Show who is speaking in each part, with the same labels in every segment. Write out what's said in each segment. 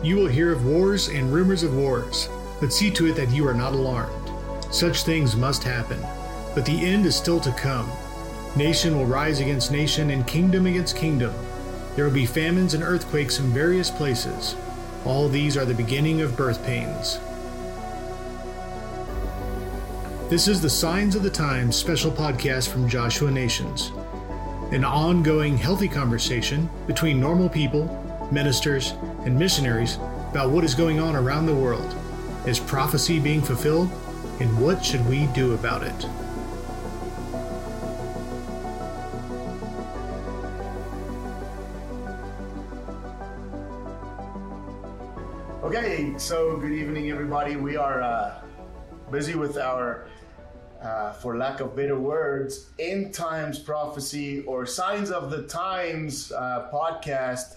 Speaker 1: You will hear of wars and rumors of wars, but see to it that you are not alarmed. Such things must happen, but the end is still to come. Nation will rise against nation and kingdom against kingdom. There will be famines and earthquakes in various places. All these are the beginning of birth pains. This is the Signs of the Times special podcast from Joshua Nations, an ongoing healthy conversation between normal people, ministers, and missionaries about what is going on around the world. Is prophecy being fulfilled? And what should we do about it?
Speaker 2: Okay, so good evening, everybody. We are uh, busy with our, uh, for lack of better words, end times prophecy or signs of the times uh, podcast.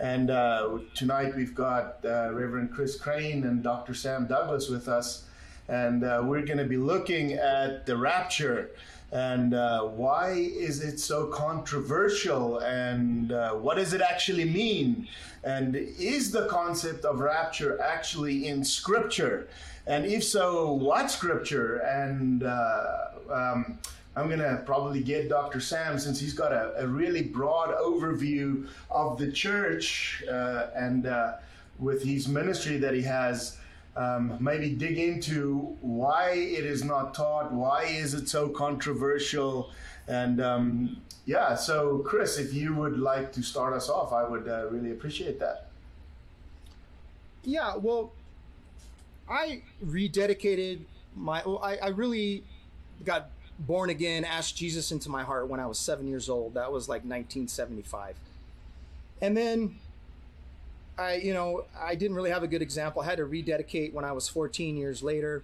Speaker 2: And uh, tonight we've got uh, Reverend Chris Crane and Dr. Sam Douglas with us. And uh, we're going to be looking at the rapture and uh, why is it so controversial and uh, what does it actually mean and is the concept of rapture actually in scripture and if so what scripture and uh, um, i'm going to probably get dr sam since he's got a, a really broad overview of the church uh, and uh, with his ministry that he has um, maybe dig into why it is not taught, why is it so controversial, and um, yeah. So, Chris, if you would like to start us off, I would uh, really appreciate that.
Speaker 3: Yeah, well, I rededicated my. Well, I, I really got born again, asked Jesus into my heart when I was seven years old. That was like 1975, and then I, you know, I didn't really have a good example. I had to rededicate when I was 14 years later.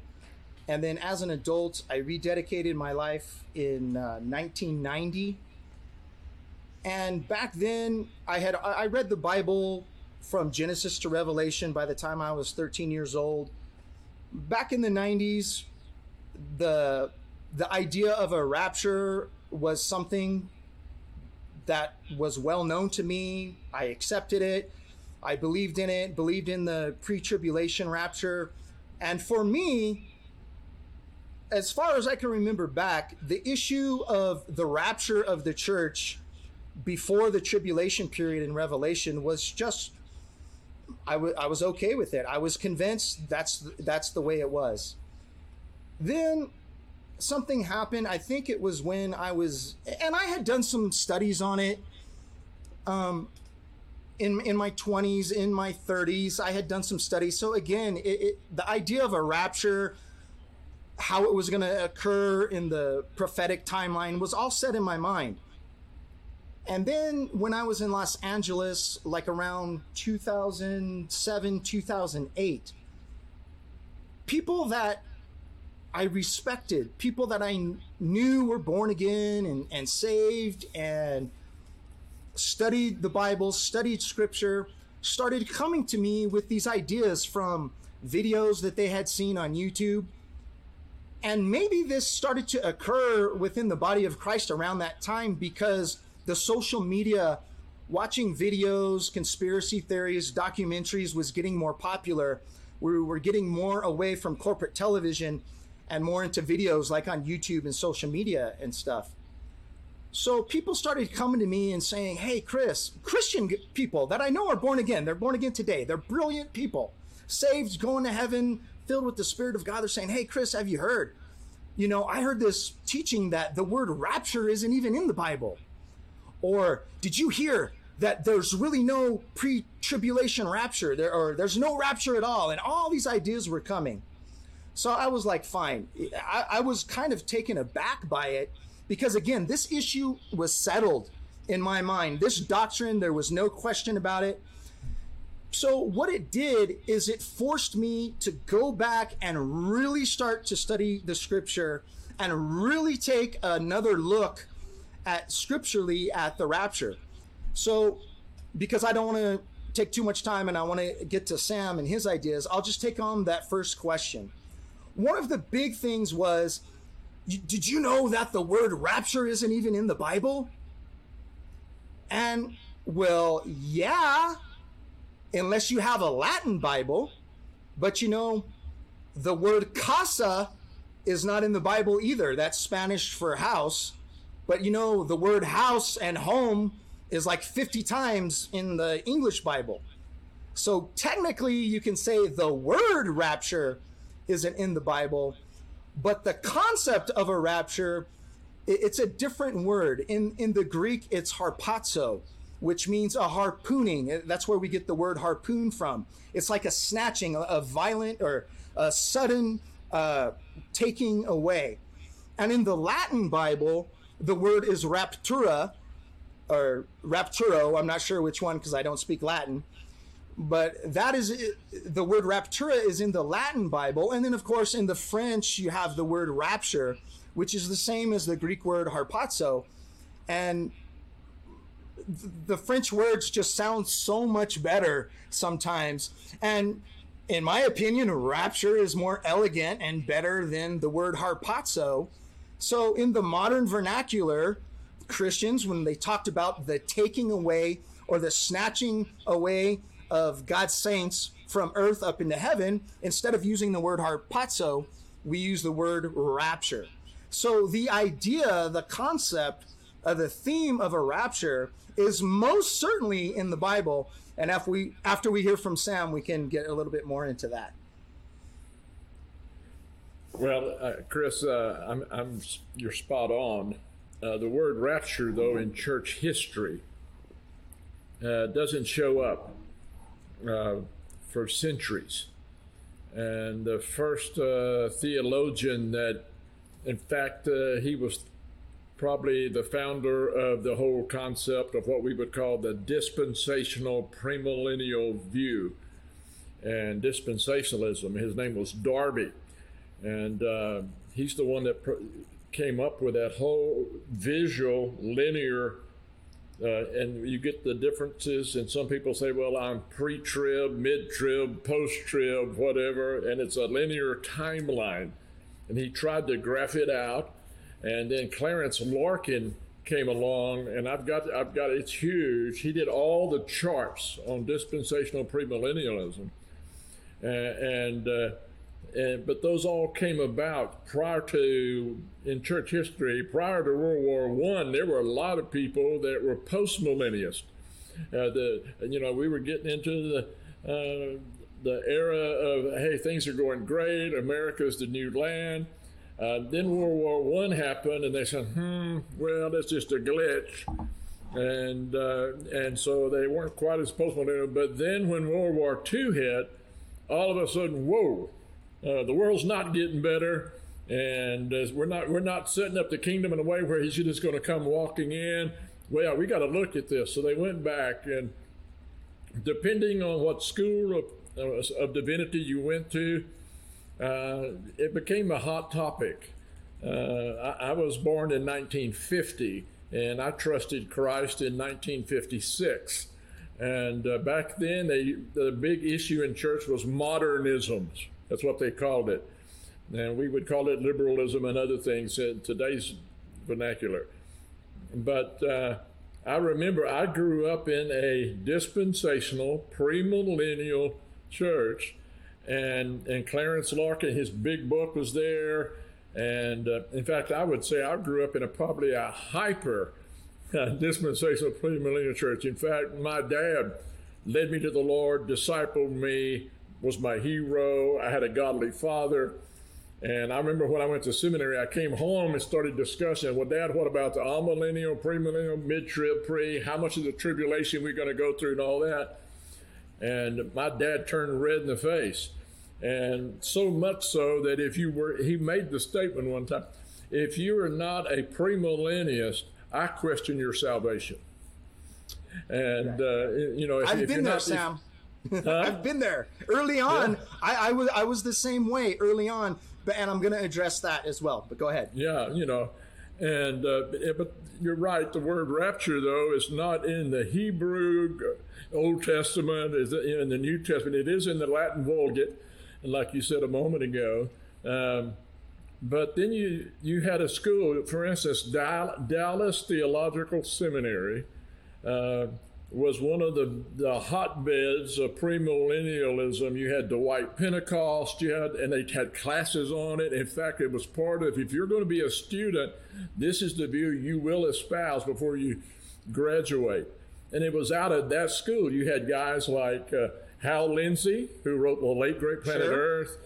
Speaker 3: And then as an adult, I rededicated my life in uh, 1990. And back then, I had I read the Bible from Genesis to Revelation by the time I was 13 years old. Back in the 90s, the the idea of a rapture was something that was well known to me. I accepted it. I believed in it, believed in the pre tribulation rapture. And for me, as far as I can remember back, the issue of the rapture of the church before the tribulation period in Revelation was just I, w- I was okay with it. I was convinced that's that's the way it was. Then something happened. I think it was when I was, and I had done some studies on it. Um, in in my 20s in my 30s i had done some studies so again it, it, the idea of a rapture how it was going to occur in the prophetic timeline was all set in my mind and then when i was in los angeles like around 2007 2008 people that i respected people that i knew were born again and, and saved and studied the Bible, studied scripture, started coming to me with these ideas from videos that they had seen on YouTube. And maybe this started to occur within the body of Christ around that time because the social media, watching videos, conspiracy theories, documentaries was getting more popular. We were getting more away from corporate television and more into videos like on YouTube and social media and stuff. So people started coming to me and saying, Hey, Chris, Christian people that I know are born again, they're born again today. They're brilliant people, saved, going to heaven, filled with the Spirit of God. They're saying, Hey, Chris, have you heard? You know, I heard this teaching that the word rapture isn't even in the Bible. Or did you hear that there's really no pre tribulation rapture there, or there's no rapture at all? And all these ideas were coming. So I was like, fine. I, I was kind of taken aback by it because again, this issue was settled in my mind. This doctrine, there was no question about it. So, what it did is it forced me to go back and really start to study the scripture and really take another look at scripturally at the rapture. So, because I don't want to take too much time and I want to get to Sam and his ideas, I'll just take on that first question. One of the big things was did you know that the word rapture isn't even in the Bible? And well, yeah, unless you have a Latin Bible. But you know, the word casa is not in the Bible either. That's Spanish for house. But you know, the word house and home is like 50 times in the English Bible. So technically, you can say the word rapture isn't in the Bible, but the concept of a rapture, it's a different word. In, in the Greek, it's harpazo, which means a harpooning. That's where we get the word harpoon from. It's like a snatching, a violent or a sudden uh, taking away. And in the Latin Bible, the word is raptura or rapturo. I'm not sure which one because I don't speak Latin. But that is the word raptura is in the Latin Bible. And then, of course, in the French, you have the word rapture, which is the same as the Greek word harpazo. And the French words just sound so much better sometimes. And in my opinion, rapture is more elegant and better than the word harpazo. So in the modern vernacular, Christians, when they talked about the taking away or the snatching away of God's saints from earth up into heaven, instead of using the word harpazo, we use the word rapture. So the idea, the concept, uh, the theme of a rapture is most certainly in the Bible. And after we after we hear from Sam, we can get a little bit more into that.
Speaker 4: Well, uh, Chris, uh, I'm, I'm, you're spot on. Uh, the word rapture, though, in church history, uh, doesn't show up uh, for centuries. And the first uh, theologian that, in fact, he was probably the founder of the whole concept of what we would call the dispensational premillennial view and dispensationalism. His name was Darby, and uh, he's the one that pr- came up with that whole visual linear. Uh, and you get the differences, and some people say, "Well, I'm pre-trib, mid-trib, post-trib, whatever," and it's a linear timeline. And he tried to graph it out, and then Clarence Larkin came along, and I've got I've got it's huge. He did all the charts on dispensational premillennialism, uh, and, uh, and but those all came about prior to in church history. Prior to World War One, there were a lot of people that were postmillennialists. Uh, the you know we were getting into the uh, the era of hey things are going great, America's the new land uh, then World War One happened, and they said, "Hmm, well, that's just a glitch," and uh, and so they weren't quite as postmodern. But then when World War Two hit, all of a sudden, whoa, uh, the world's not getting better, and we're not we're not setting up the kingdom in a way where he's just going to come walking in. Well, we got to look at this. So they went back, and depending on what school of, of divinity you went to uh, it became a hot topic. Uh, I, I, was born in 1950 and I trusted Christ in 1956. And uh, back then, they, the big issue in church was modernisms. That's what they called it. And we would call it liberalism and other things in today's vernacular. But uh, I remember I grew up in a dispensational, premillennial church and and Clarence Larkin, his big book was there. And uh, in fact, I would say I grew up in a probably a hyper uh, dispensational premillennial church. In fact, my dad led me to the Lord, discipled me, was my hero. I had a godly father. And I remember when I went to seminary, I came home and started discussing, well, Dad, what about the amillennial, premillennial, mid-trib, pre? How much of the tribulation we're going to go through and all that? And my dad turned red in the face. And so much so that if you were, he made the statement one time if you are not a premillennialist, I question your salvation. And, uh, you know, if,
Speaker 3: I've
Speaker 4: if
Speaker 3: been there,
Speaker 4: not,
Speaker 3: Sam. Huh? I've been there early on. Yeah. I, I, was I was the same way early on, but and I'm going to address that as well. But go ahead.
Speaker 4: Yeah, you know, and uh, but you're right. The word rapture, though, is not in the Hebrew Old Testament. Is in the New Testament. It is in the Latin Vulgate like you said a moment ago. Um, but then you you had a school, for instance, Dallas Theological Seminary, uh, was one of the, the hotbeds of premillennialism. You had the white Pentecost, you had, and they had classes on it. In fact, it was part of if you're going to be a student, this is the view you will espouse before you graduate. And it was out of that school. You had guys like uh, Hal Lindsey, who wrote The Late Great Planet sure. Earth.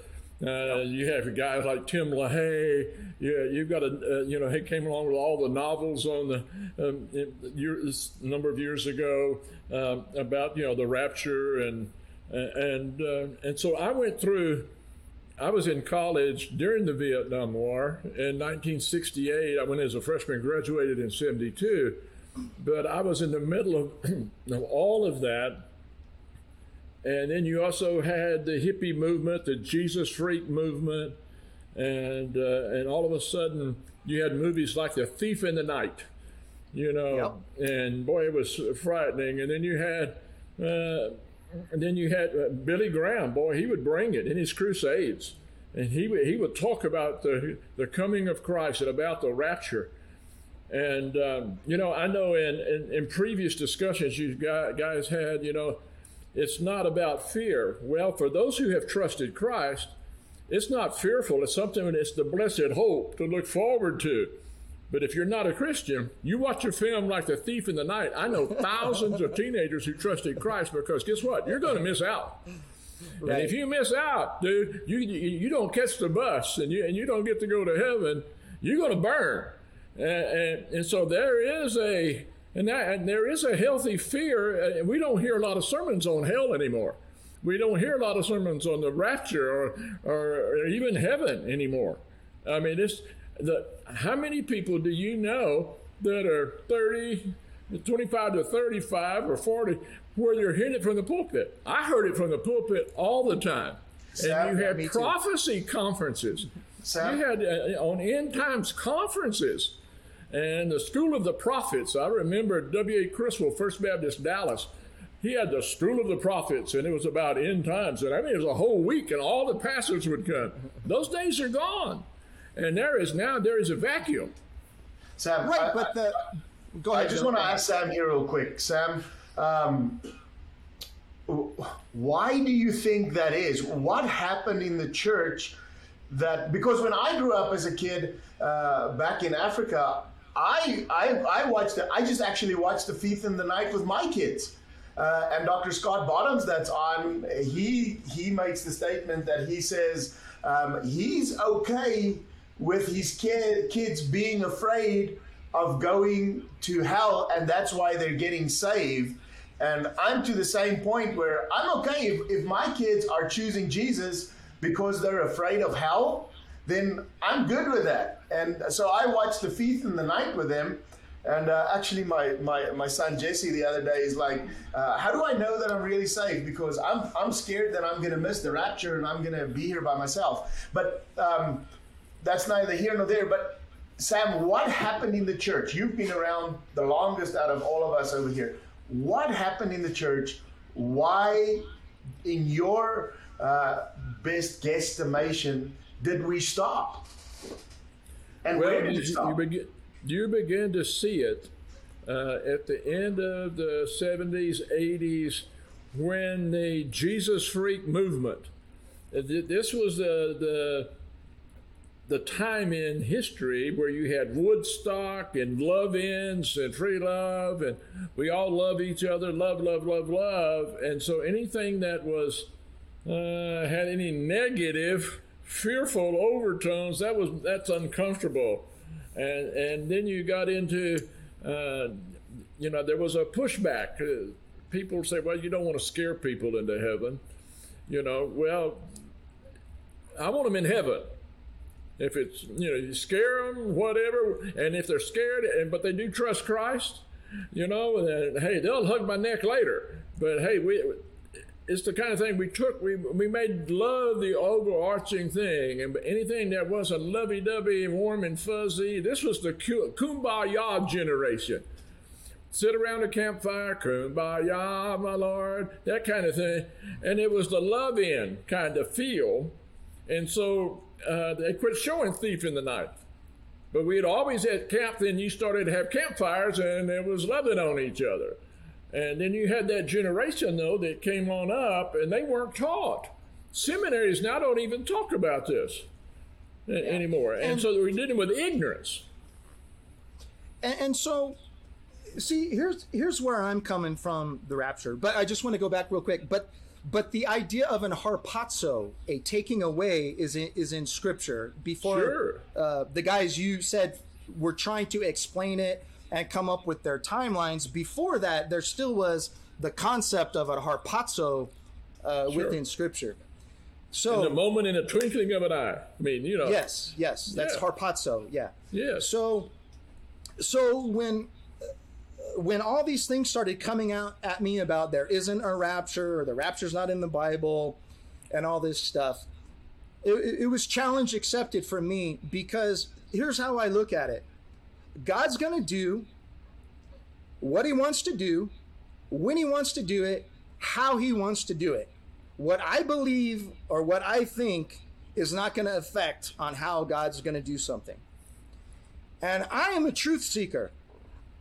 Speaker 4: Uh, you have guys like Tim LaHaye. Yeah, you've got a uh, you know he came along with all the novels on the um, number of years ago um, about you know the rapture and and uh, and so I went through. I was in college during the Vietnam War in 1968. I went as a freshman, graduated in 72, but I was in the middle of, of all of that and then you also had the hippie movement, the Jesus freak movement, and uh, and all of a sudden you had movies like The Thief in the Night, you know, yep. and boy, it was frightening. And then you had. Uh, and then you had uh, Billy Graham. Boy, he would bring it in his crusades, and he would, he would talk about the the coming of Christ and about the rapture. And um, you know, I know in, in, in previous discussions you guys had, you know, it's not about fear. Well, for those who have trusted Christ, it's not fearful. It's something it's the blessed hope to look forward to. But if you're not a Christian, you watch a film like The Thief in the Night. I know thousands of teenagers who trusted Christ because guess what? You're going to miss out. Right. And if you miss out, dude, you, you, don't catch the bus and you and you don't get to go to heaven. You're going to burn. And, and, and so there is a and, that, and there is a healthy fear. Uh, we don't hear a lot of sermons on hell anymore. We don't hear a lot of sermons on the rapture or, or, or even heaven anymore. I mean, it's the, how many people do you know that are 30, 25 to 35 or 40 where they're hearing it from the pulpit? I heard it from the pulpit all the time. Sam, and you had prophecy too. conferences. Sam? You had uh, on end times conferences and the School of the Prophets. I remember W.A. Criswell, First Baptist Dallas. He had the School of the Prophets, and it was about end times. And I mean, it was a whole week, and all the pastors would come. Those days are gone, and there is now there is a vacuum.
Speaker 2: Sam,
Speaker 3: right, I, but the
Speaker 2: go ahead. I just want to ask Sam here real quick. Sam, um, why do you think that is? What happened in the church that because when I grew up as a kid uh, back in Africa, I, I, I watched it. I just actually watched The Thief in the Night with my kids. Uh, and Dr. Scott Bottoms, that's on, he, he makes the statement that he says um, he's okay with his kid, kids being afraid of going to hell, and that's why they're getting saved. And I'm to the same point where I'm okay if, if my kids are choosing Jesus because they're afraid of hell, then I'm good with that. And so I watched The Thief in the Night with them. And uh, actually, my, my, my son Jesse the other day is like, uh, How do I know that I'm really safe? Because I'm, I'm scared that I'm going to miss the rapture and I'm going to be here by myself. But um, that's neither here nor there. But Sam, what happened in the church? You've been around the longest out of all of us over here. What happened in the church? Why, in your uh, best guesstimation, did we stop?
Speaker 4: And well, where did you, stop? You begin, you begin to see it uh, at the end of the 70s, 80s, when the Jesus freak movement. Uh, this was the, the the time in history where you had Woodstock and love ins and free love, and we all love each other, love, love, love, love. And so anything that was uh, had any negative fearful overtones, that was that's uncomfortable. And and then you got into, uh, you know, there was a pushback. Uh, people say, well, you don't want to scare people into heaven. You know, well, I want them in heaven. If it's you know you scare them, whatever, and if they're scared, and but they do trust Christ, you know, then hey, they'll hug my neck later. But hey, we it's the kind of thing we took, we, we made love the overarching thing. And anything that wasn't lovey dovey, warm and fuzzy, this was the kumbaya generation. Sit around a campfire, kumbaya, my Lord, that kind of thing. And it was the love in kind of feel. And so uh, they quit showing Thief in the Night. But we had always had camp, then you started to have campfires and it was loving on each other. And then you had that generation, though, that came on up and they weren't taught. Seminaries now don't even talk about this yeah. anymore. And, and, so we're dealing with ignorance.
Speaker 3: And, and, so, see, here's here's where I'm coming from the rapture. But I just want to go back real quick. But but the idea of an harpazo, a taking away, is in, is in Scripture. Before
Speaker 4: sure.
Speaker 3: uh, the guys you said were trying to explain it and come up with their timelines. Before that, there still was the concept of a harpazo uh, sure. within Scripture. So
Speaker 4: in a moment, in a twinkling of an eye. I mean, you know.
Speaker 3: Yes, yes, that's yeah. harpazo. Yeah.
Speaker 4: Yeah.
Speaker 3: So, so when when all these things started coming out at me about there isn't a rapture or the rapture's not in the Bible and all this stuff, it, it was challenge accepted for me because here's how I look at it God's going to do what he wants to do, when he wants to do it, how he wants to do it. What I believe or what I think is not going to affect on how God's going to do something. And I am a truth seeker.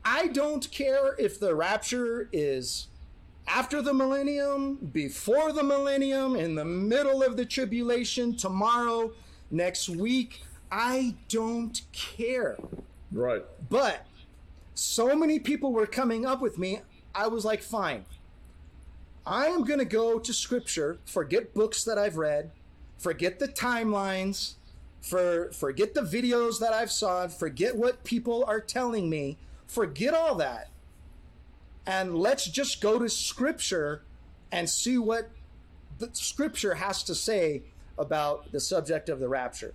Speaker 3: I don't care if the rapture is after the millennium, before the millennium, in the middle of the tribulation, tomorrow, next week. I don't care.
Speaker 4: Right.
Speaker 3: But so many people were coming up with me, I was like, fine. I am going to go to scripture, forget books that I've read, forget the timelines, for forget the videos that I've saw, forget what people are telling me, forget all that. And let's just go to scripture and see what the scripture has to say about the subject of the rapture.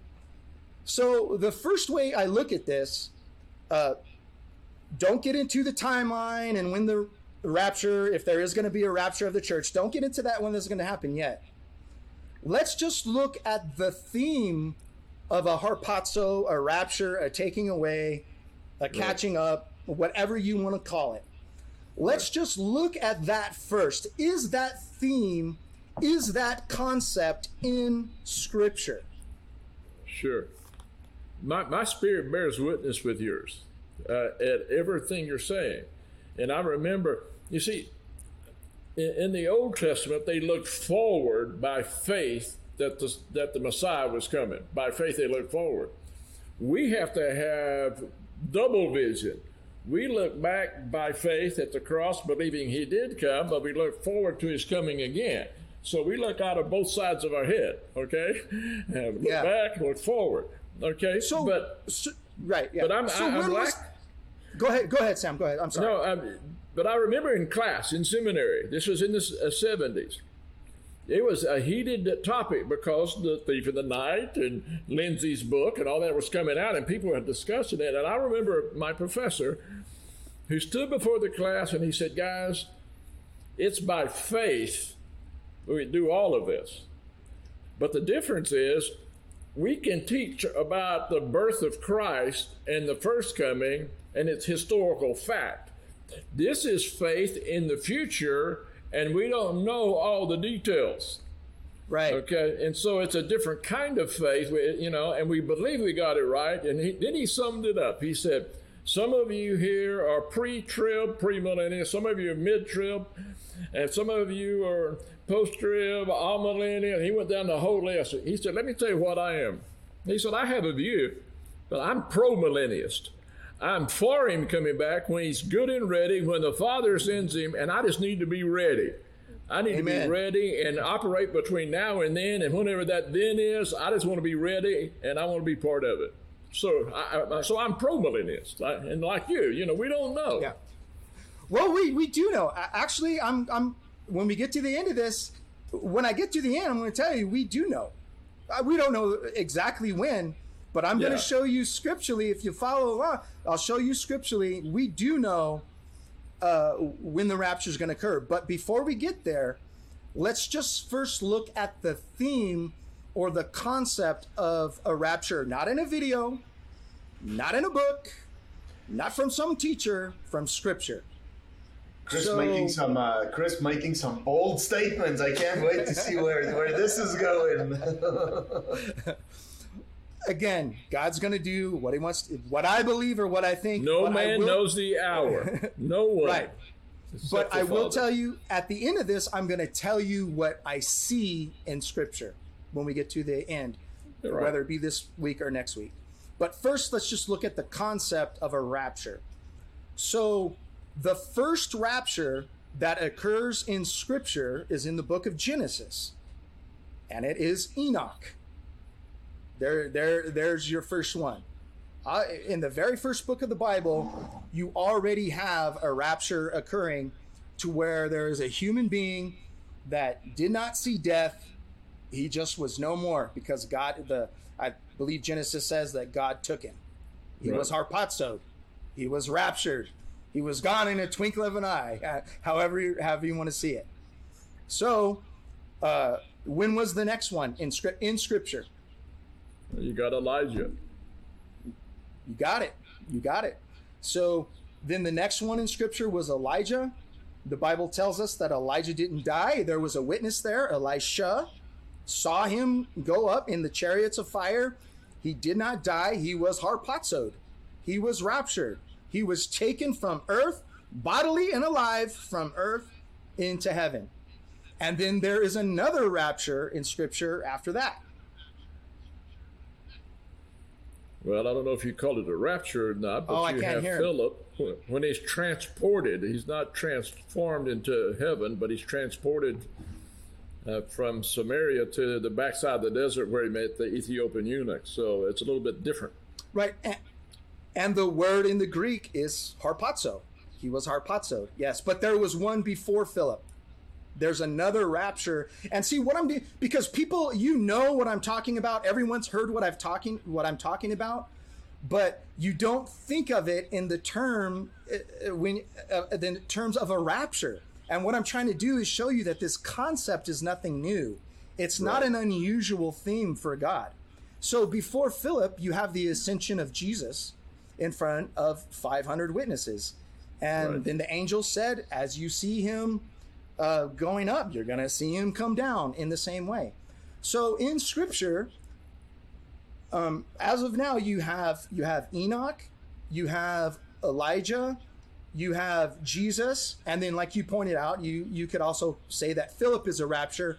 Speaker 3: So the first way I look at this uh, don't get into the timeline and when the rapture, if there is going to be a rapture of the church, don't get into that when this is going to happen yet. Let's just look at the theme of a harpazo, a rapture, a taking away, a catching up, whatever you want to call it. Let's just look at that first. Is that theme, is that concept in Scripture?
Speaker 4: Sure my, my spirit bears witness with yours uh, at everything you're saying. And I remember, you see, in, in, the Old Testament, they looked forward by faith that the, that the Messiah was coming. By faith, they looked forward. We have to have double vision. We look back by faith at the cross, believing he did come, but we look forward to his coming again. So we look out of both sides of our head, okay? And look yeah. back, look forward. Okay,
Speaker 3: so
Speaker 4: but
Speaker 3: so, right, yeah.
Speaker 4: But I'm,
Speaker 3: so
Speaker 4: I, am like.
Speaker 3: Go ahead, go ahead, Sam. Go ahead. I'm sorry.
Speaker 4: No, I'm, but I remember in class in seminary. This was in the uh, seventies. It was a heated topic because the Thief of the Night and Lindsey's book and all that was coming out, and people were discussing it. And I remember my professor, who stood before the class, and he said, "Guys, it's by faith we do all of this." But the difference is we can teach about the birth of Christ and the first coming and its historical fact. This is faith in the future, and we don't know all the details.
Speaker 3: Right.
Speaker 4: Okay. And so it's a different kind of faith, you know, and we believe we got it right. And he, then he summed it up. He said, Some of you here are pre trib, pre millennial, some of you are mid trib, and some of you are post trib, amillennial. He went down the whole list. He said, Let me tell you what I am. He said, I have a view, but I'm pro millennialist. I'm for him coming back when he's good and ready, when the Father sends him, and I just need to be ready. I need Amen. to be ready and operate between now and then, and whenever that then is, I just want to be ready and I want to be part of it. So, I, so I'm pro millennialist, and like you, you know, we don't know.
Speaker 3: Yeah. Well, we, we do know. Actually, I'm I'm when we get to the end of this, when I get to the end, I'm going to tell you we do know. Uh, we don't know exactly when, but I'm yeah. going to show you scripturally. If you follow along, I'll show you scripturally. We do know uh, when the rapture is going to occur. But before we get there, let's just first look at the theme or the concept of a rapture, not in a video, not in a book, not from some teacher, from scripture.
Speaker 2: Chris so, making some uh, Chris making some bold statements. I can't wait to see where where this is going.
Speaker 3: Again, God's going to do what He wants, to, what I believe or what I think.
Speaker 4: No man knows the hour. No one.
Speaker 3: Right. but I will tell you at the end of this, I'm going to tell you what I see in Scripture when we get to the end,
Speaker 4: Right.
Speaker 3: whether it be this week or next week. But first, let's just look at the concept of a rapture. So, the first rapture that occurs in Scripture is in the book of Genesis, and it is Enoch. There, there, there's your first one. Uh, in the very first book of the Bible, you already have a rapture occurring to where there is a human being that did not see death. He just was no more because God, the I believe Genesis says that God took him. He
Speaker 4: Right.
Speaker 3: was harpazoed. He was raptured. He was gone in a twinkle of an eye. However, you- however you want to see it. So, uh, when was the next one in script in Scripture?
Speaker 4: You got Elijah.
Speaker 3: You got it. You got it. So then the next one in scripture was Elijah. The Bible tells us that Elijah didn't die. There was a witness there, Elisha, saw him go up in the chariots of fire. He did not die. He was harpazoed. He was raptured. He was taken from earth, bodily and alive, from earth into heaven. And then there is another rapture in scripture after that.
Speaker 4: Well, I don't know if you call it a rapture or not, but
Speaker 3: Oh, I
Speaker 4: you
Speaker 3: can't
Speaker 4: have
Speaker 3: him.
Speaker 4: Philip when he's transported. He's not transformed into heaven, but he's transported uh, from Samaria to the backside of the desert where he met the Ethiopian eunuch. So it's a little bit different.
Speaker 3: Right. And, the word in the Greek is harpazo. He was harpazoed. Yes. But there was one before Philip. There's another rapture. And see what I'm doing because people you know what I'm talking about. Everyone's heard what I've talking what I'm talking about, but you don't think of it in the term uh, uh, when uh, the terms of a rapture. And what I'm trying to do is show you that this concept is nothing new. It's not an unusual theme for God. So before Philip, you have the ascension of Jesus in front of 500 witnesses. And
Speaker 4: Right.
Speaker 3: then the angel said, As you see him uh, going up, you're going to see him come down in the same way. So in scripture, um, as of now, you have you have Enoch, you have Elijah, you have Jesus, and then like you pointed out, you you could also say that Philip is a rapture.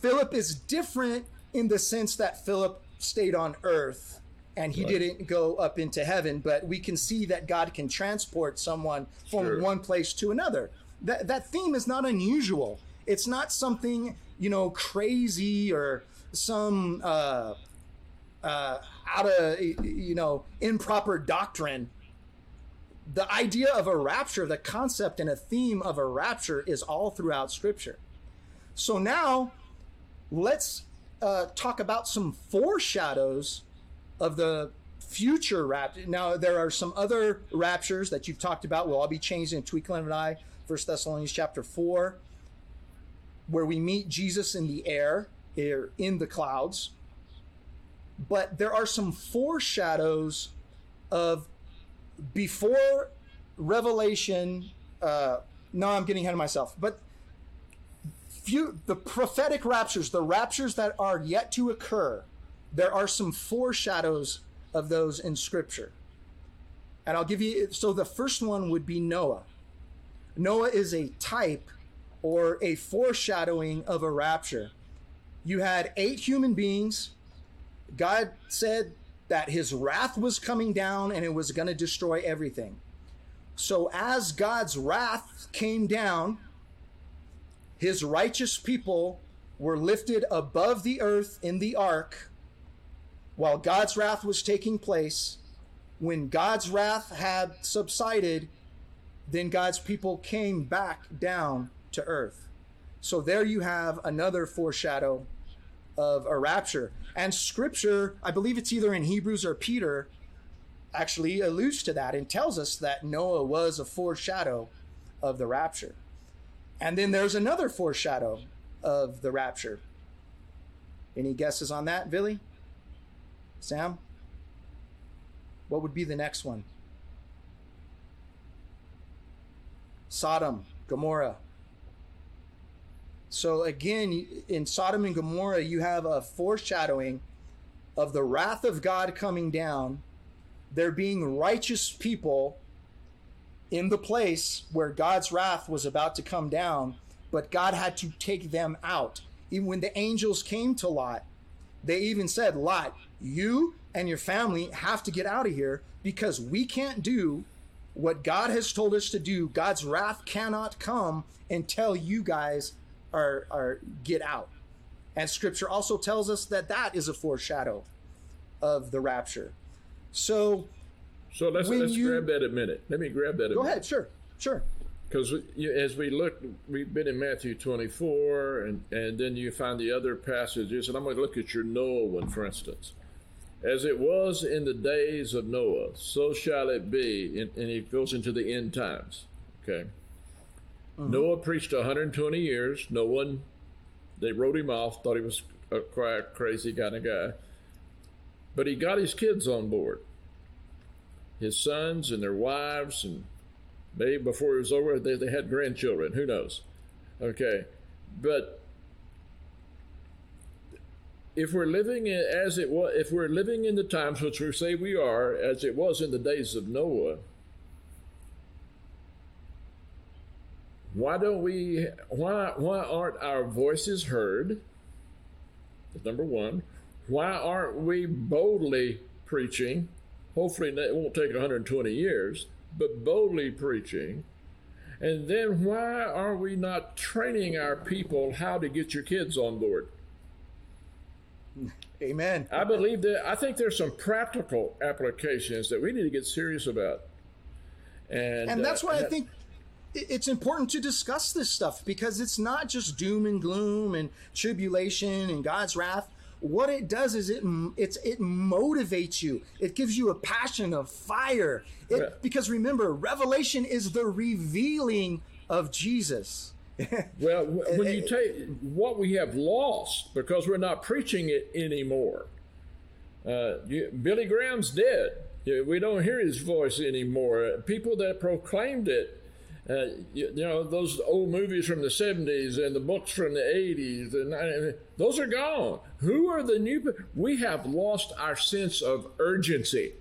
Speaker 3: Philip is different in the sense that Philip stayed on earth and he
Speaker 4: Right.
Speaker 3: didn't go up into heaven, but we can see that God can transport someone from
Speaker 4: Sure.
Speaker 3: one place to another. That that theme is not unusual. It's not something, you know, crazy or some uh uh, out of you know improper doctrine. The idea of a rapture, the concept and a theme of a rapture, is all throughout Scripture. So now, let's uh, talk about some foreshadows of the future rapture. Now, there are some other raptures that you've talked about. Will all be changed in a twinkling of an eye. First Thessalonians chapter four, where we meet Jesus in the air, or in the clouds but there are some foreshadows of before revelation uh no i'm getting ahead of myself but few the prophetic raptures the raptures that are yet to occur there are some foreshadows of those in scripture. And i'll give you so the first one would be noah. Noah is a type or a foreshadowing of a rapture. You had eight human beings. God said that his wrath was coming down and it was going to destroy everything. So, as God's wrath came down, his righteous people were lifted above the earth in the ark while God's wrath was taking place. When God's wrath had subsided, then God's people came back down to earth. So, there you have another foreshadow of a rapture. And scripture, I believe it's either in Hebrews or Peter, actually alludes to that and tells us that Noah was a foreshadow of the rapture. And then there's another foreshadow of the rapture. Any guesses on that, Billy? Sam? What would be the next one? Sodom, Gomorrah. So again, in Sodom and Gomorrah, you have a foreshadowing of the wrath of God coming down, there being righteous people in the place where God's wrath was about to come down, but God had to take them out. Even when the angels came to Lot, they even said, Lot, you and your family have to get out of here because we can't do what God has told us to do. God's wrath cannot come until you guys are, are get out. And scripture also tells us that that is a foreshadow of the rapture. So,
Speaker 4: so let's, let's you, grab that a minute. Let me grab that.
Speaker 3: go
Speaker 4: minute.
Speaker 3: ahead, sure, sure.
Speaker 4: Because as we look, we've been in Matthew 24, and, and then you find the other passages, and I'm going to look at your Noah one, for instance. As it was in the days of Noah, so shall it be. And, and he goes into the end times. Okay. Mm-hmm. Noah preached 120 years. No one, they wrote him off, thought he was a crazy kind of guy. But he got his kids on board, his sons and their wives, and maybe before it was over, they, they had grandchildren. Who knows? Okay. But if we're living in, as it was, if we're living in the times which we say we are, as it was in the days of Noah, why don't we? Why why aren't our voices heard? Number one, why aren't we boldly preaching? Hopefully, it won't take 120 years, but boldly preaching. And then, why are we not training our people how to get your kids on board?
Speaker 3: Amen.
Speaker 4: I believe that I think there's some practical applications that we need to get serious about. And,
Speaker 3: and that's uh, why I think it's important to discuss this stuff because it's not just doom and gloom and tribulation and God's wrath what it does is it it's it motivates you. It gives you a passion of fire. It, yeah. Because remember, revelation is the revealing of Jesus.
Speaker 4: well, when you take what we have lost because we're not preaching it anymore. Uh, you, Billy Graham's dead. We don't hear his voice anymore. People that proclaimed it uh, you, you, know, those old movies from the 70s and the books from the 80s, and those are gone. Who are the new? We have lost our sense of urgency.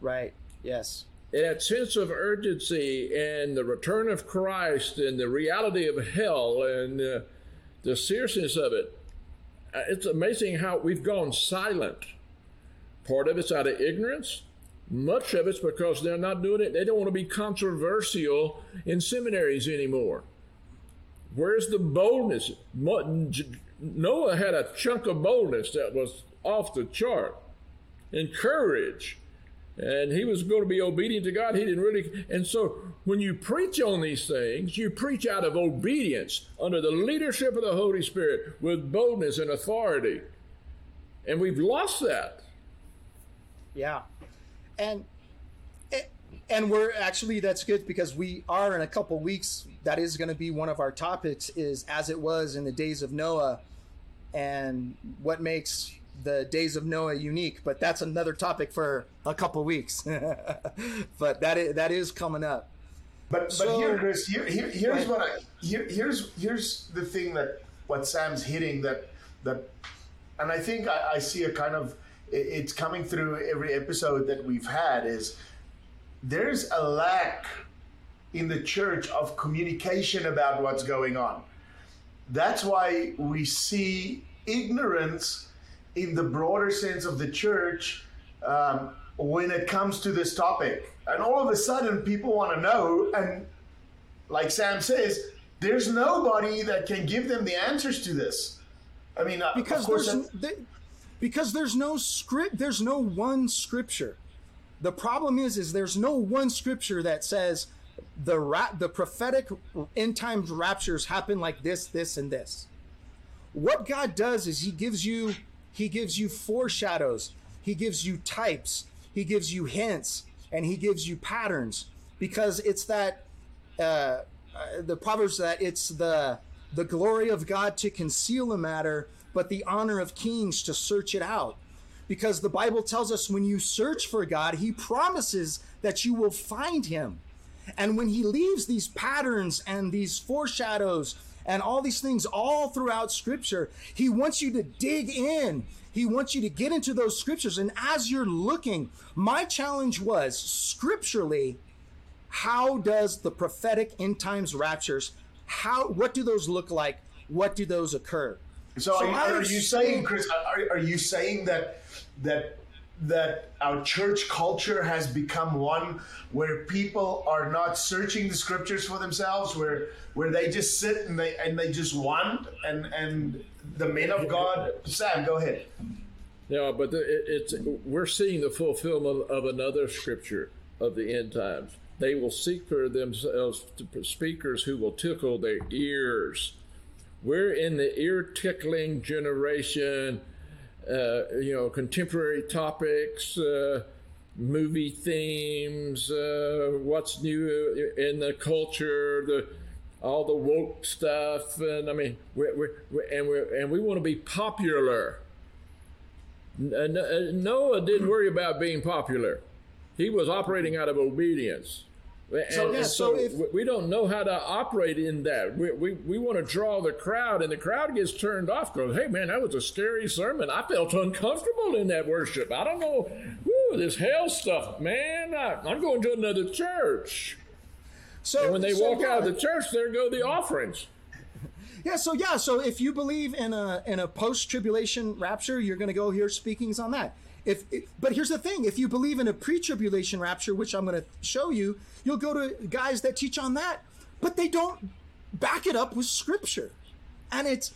Speaker 3: Right. Yes.
Speaker 4: That sense of urgency and the return of Christ and the reality of hell and uh, the seriousness of it. Uh, it's amazing how we've gone silent. Part of it's out of ignorance, much of it's because they're not doing it. They don't want to be controversial in seminaries anymore. Where's the boldness? Noah had a chunk of boldness that was off the chart, and courage. And he was going to be obedient to God. He didn't really. And so when you preach on these things, you preach out of obedience under the leadership of the Holy Spirit with boldness and authority. And we've lost that.
Speaker 3: Yeah and and we're actually that's good because we are in a couple weeks. That is going to be one of our topics is as it was in the days of noah and what makes the days of noah unique. But that's another topic for a couple weeks. But that is, that is coming up.
Speaker 2: But so, but here chris here, here, here's what i here, here's here's the thing that what sam's hitting that that and i think i, I see a kind of it's coming through every episode that we've had is there's a lack in the church of communication about what's going on. That's why we see ignorance in the broader sense of the church um, when it comes to this topic. And all of a sudden, people want to know. And like Sam says, there's nobody that can give them the answers to this. I mean, because of course,
Speaker 3: because there's no script there's no one scripture. The problem is is there's no one scripture that says the rap the prophetic end times raptures happen like this this and this. What god does is he gives you he gives you foreshadows. He gives you types. He gives you hints. And he gives you patterns. Because it's that uh, uh the proverbs that it's the the glory of god to conceal a matter but the honor of kings to search it out. Because the Bible tells us when you search for God, He promises that you will find Him. And when He leaves these patterns and these foreshadows and all these things all throughout Scripture, He wants you to dig in. He wants you to get into those scriptures. And as you're looking, my challenge was scripturally, how does the prophetic end times raptures, how what do those look like? What do those occur?
Speaker 2: So, so are, are, you saying, Chris? Are, are you saying that that that our church culture has become one where people are not searching the scriptures for themselves, where where they just sit and they and they just want and and the men of God. Sam, go ahead.
Speaker 4: Yeah, but the, it, it's we're seeing the fulfillment of another scripture of the end times. They will seek for themselves speakers who will tickle their ears. We're in the ear tickling generation uh, you know, contemporary topics, uh, movie themes, uh, what's new in the culture, the all the woke stuff, and I mean, we're, we're, we're and we and we want to be popular. Noah didn't worry about being popular; he was operating out of obedience. And, so, yeah, so, so if, we don't know how to operate in that. We, we, we want to draw the crowd, and the crowd gets turned off because, hey, man, that was a scary sermon. I felt uncomfortable in that worship. I don't know. Woo, this hell stuff, man. I, am going to another church. So and when they so walk out of the church, there go the offerings.
Speaker 3: Yeah, so yeah, so if you believe in a in a post tribulation rapture, you're going to go hear speakings on that. If, but here's the thing: if you believe in a pre-tribulation rapture, which I'm going to show you, you'll go to guys that teach on that, but they don't back it up with scripture, and it's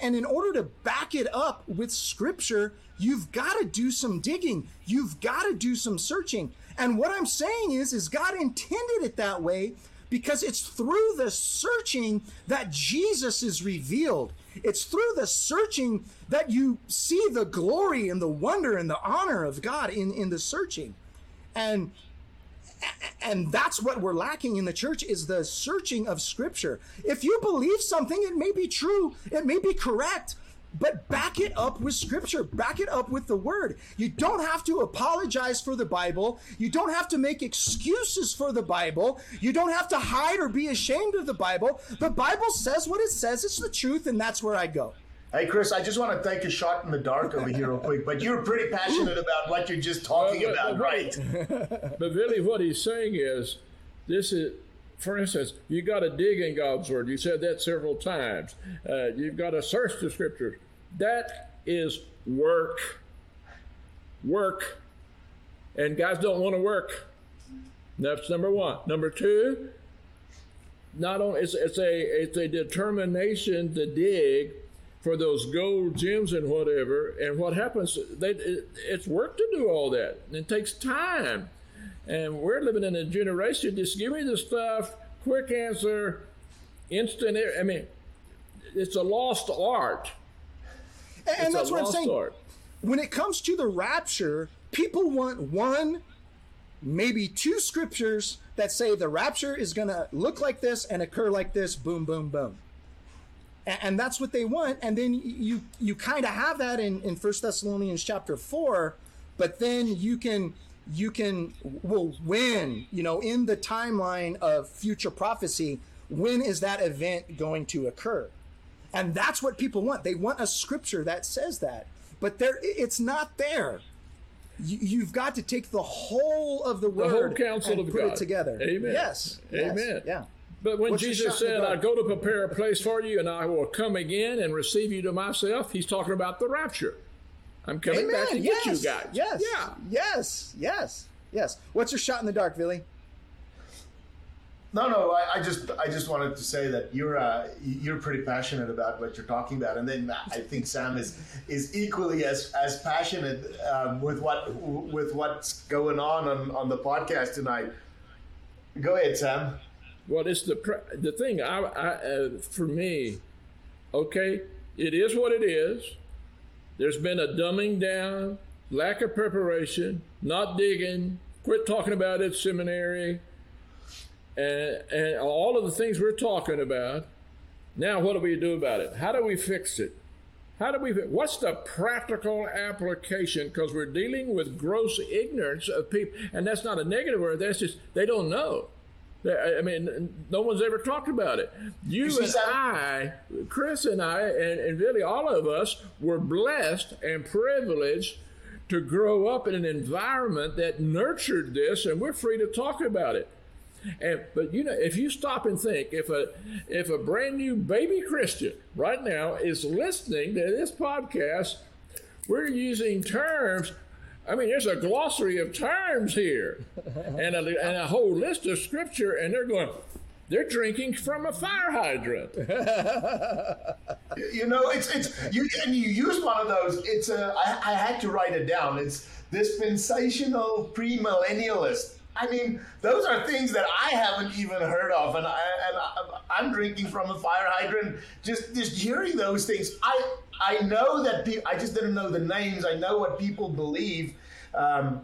Speaker 3: and in order to back it up with scripture, you've got to do some digging. You've got to do some searching. And what I'm saying is, is God intended it that way because it's through the searching that Jesus is revealed. It's through the searching that you see the glory and the wonder and the honor of God in, in the searching. And and that's what we're lacking in the church is the searching of scripture. If you believe something, it may be true, it may be correct, but back it up with scripture, back it up with the word. You don't have to apologize for the Bible. You don't have to make excuses for the Bible. You don't have to hide or be ashamed of the Bible. The Bible says what it says, it's the truth, and that's where I go.
Speaker 2: Hey, Chris, I just want to take a shot in the dark over here, real quick. But you're pretty passionate about what you're just talking well, but, about, right?
Speaker 4: But really, what he's saying is this is for instance, you got to dig in God's word. You said that several times. Uh, you've got to search the scriptures. That is work. Work. And guys don't want to work. That's number one. Number two, not only it's, it's a it's a determination to dig for those gold gems and whatever. And what happens? They, it, it's work to do all that. It takes time. And we're living in a generation, just give me the stuff, quick answer, instant. I mean, it's a lost art.
Speaker 3: And, and that's what I'm saying. Art. When it comes to the rapture, people want one, maybe two scriptures that say the rapture is going to look like this and occur like this, boom, boom, boom. And, and that's what they want. And then you you kind of have that in, in First Thessalonians chapter 4, but then you can you can well win you know in the timeline of future prophecy when is that event going to occur? And that's what people want. They want a scripture that says that. But there it's not there. You, have got to take the whole of the word the whole counsel and of put God. it together.
Speaker 4: Amen.
Speaker 3: Yes
Speaker 4: amen.
Speaker 3: yes,
Speaker 4: yeah. But when What's Jesus said, I go to prepare a place for you and I will come again and receive you to myself, he's talking about the rapture. I'm coming Amen. back to yes. get you guys.
Speaker 3: Yes. Yeah. Yes. Yes. Yes. What's your shot in the dark, Billy?
Speaker 2: No, no. I, I, just, I just wanted to say that you're, uh, you're pretty passionate about what you're talking about, and then I think Sam is, is equally as, as passionate um, with what, with what's going on, on on the podcast tonight. Go ahead, Sam.
Speaker 4: Well, it's the the thing. I, I uh, for me, okay, it is what it is. There's been a dumbing down, lack of preparation, not digging, quit talking about it seminary, and, and all of the things we're talking about. Now, what do we do about it? How do we fix it? How do we? What's the practical application? Because we're dealing with gross ignorance of people, and that's not a negative word. That's just they don't know. I mean, no one's ever talked about it. You, and I, Chris and I, and, and really all of us were blessed and privileged to grow up in an environment that nurtured this, and we're free to talk about it. And but you know, if you stop and think, if a if a brand new baby Christian right now is listening to this podcast, we're using terms. I mean, there's a glossary of terms here, and a, and a whole list of scripture, and they're going. They're drinking from a fire hydrant.
Speaker 2: you know, it's it's you and you use one of those. It's a I, I had to write it down. It's dispensational premillennialist. I mean, those are things that I haven't even heard of, and I and I, am drinking from a fire hydrant. Just just hearing those things, I I know that people. I just didn't know the names. I know what people believe. Um,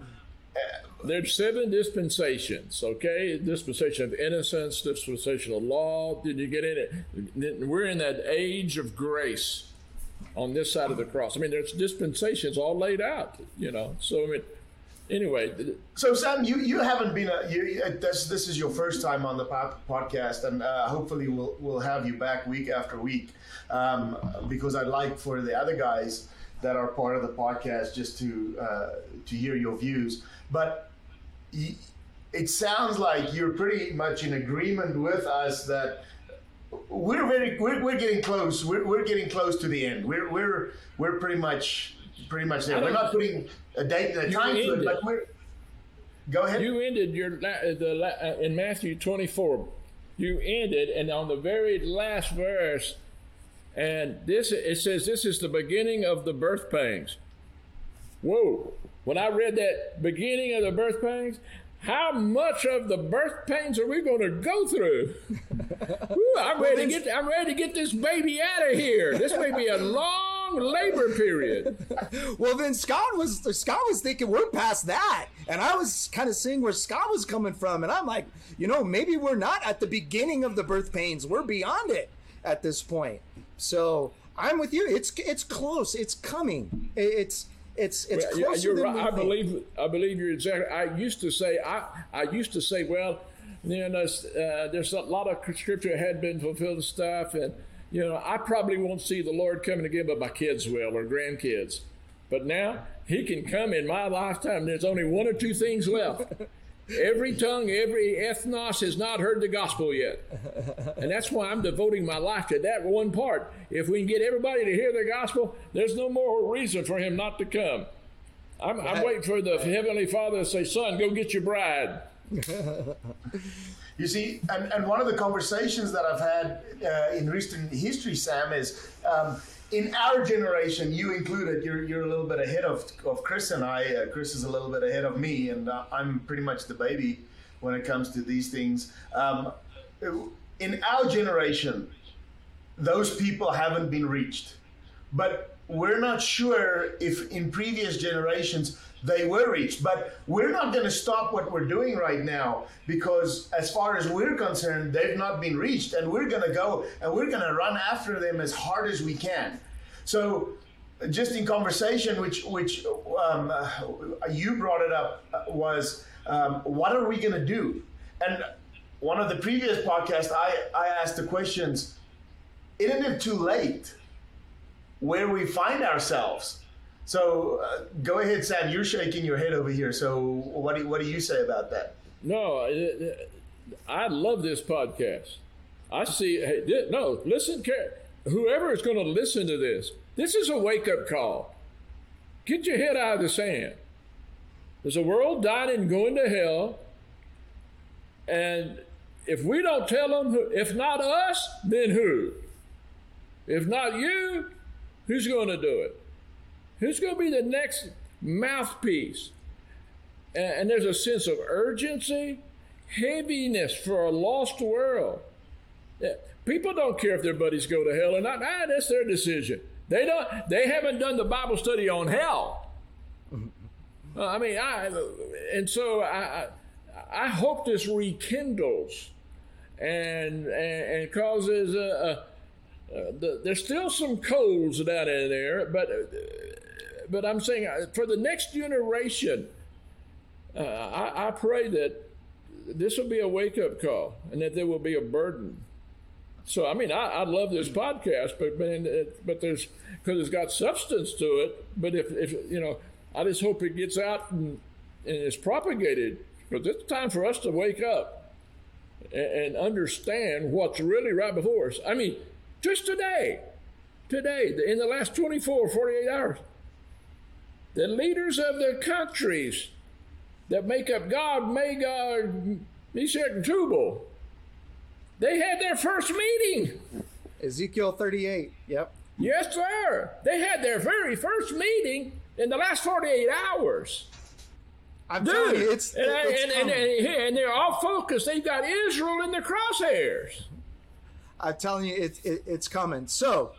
Speaker 4: there's seven dispensations, okay? Dispensation of innocence, dispensation of law. Did you get in it? We're in that age of grace on this side of the cross. I mean, there's dispensations all laid out, you know. So, I mean, anyway.
Speaker 2: So, Sam, you, you haven't been a, you, this, this is your first time on the podcast, and uh, hopefully we'll, we'll have you back week after week um, because I'd like for the other guys that are part of the podcast just to uh, to hear your views. But it sounds like you're pretty much in agreement with us that we're very we're, we're getting close. We're, we're getting close to the end. We're we're we're pretty much pretty much there. We're not putting a date and a time to it, but we're. Go ahead.
Speaker 4: You ended your the uh, in Matthew 24. You ended, and on the very last verse, and this it says this is the beginning of the birth pangs. Whoa! When I read that beginning of the birth pains, how much of the birth pains are we going to go through? Ooh, I'm ready to get. I'm ready to get this baby out of here. This may be a long labor period.
Speaker 3: well, then Scott was Scott was thinking we're past that, and I was kind of seeing where Scott was coming from, and I'm like, you know, maybe we're not at the beginning of the birth pains. We're beyond it at this point. So I'm with you. It's it's close. It's coming. It's it's it's well, closer than right.
Speaker 4: I believe I believe you're exactly. I used to say I I used to say well, you know, uh, there's a lot of scripture had been fulfilled and stuff, and you know I probably won't see the Lord coming again, but my kids will or grandkids. But now He can come in my lifetime. There's only one or two things left. Every tongue, every ethnos has not heard the gospel yet. And that's why I'm devoting my life to that one part. If we can get everybody to hear the gospel, there's no more reason for him not to come. I'm, I'm waiting for the Heavenly Father to say, Son, go get your bride.
Speaker 2: you see, and, and one of the conversations that I've had uh, in recent history, Sam, is. Um, in our generation, you included, you're, you're a little bit ahead of, of Chris and I. Uh, Chris is a little bit ahead of me, and uh, I'm pretty much the baby when it comes to these things. Um, in our generation, those people haven't been reached. But we're not sure if in previous generations they were reached. But we're not going to stop what we're doing right now because, as far as we're concerned, they've not been reached. And we're going to go and we're going to run after them as hard as we can. So, just in conversation, which which um, uh, you brought it up, uh, was um, what are we going to do? And one of the previous podcasts, I, I asked the questions isn't it too late where we find ourselves? So uh, go ahead, Sam. You're shaking your head over here. So what do, what do you say about that?
Speaker 4: No, I love this podcast. I see. Hey, no, listen, whoever is going to listen to this, this is a wake up call. Get your head out of the sand. There's a world dying and going to hell. And if we don't tell them, if not us, then who? If not you, who's going to do it? Who's going to be the next mouthpiece? And, and there's a sense of urgency, heaviness for a lost world. People don't care if their buddies go to hell or not. Ah, that's their decision. They don't. They haven't done the Bible study on hell. Uh, I mean, I and so I, I hope this rekindles and and, and causes a, a, a the, there's still some coals down in there, but uh, but I'm saying uh, for the next generation, uh, I, I pray that this will be a wake up call and that there will be a burden. So I mean, I, I love this podcast, but man, it, but there's because it's got substance to it. But if if you know, I just hope it gets out and, and is propagated because it's time for us to wake up. and understand what's really right before us. I mean, just today, today, in the last 24, 48 hours, the leaders of the countries that make up Gog, Magog, Meshech, and Tubal, they had their first meeting.
Speaker 3: Ezekiel 38. Yep.
Speaker 4: Yes, sir. They had their very first meeting in the last 48 hours.
Speaker 3: I'm
Speaker 4: Dude,
Speaker 3: telling you, it's,
Speaker 4: and,
Speaker 3: it's
Speaker 4: and, and, and, they're all focused. They've got Israel in their crosshairs.
Speaker 3: I'm telling you, it, it, it's coming. So,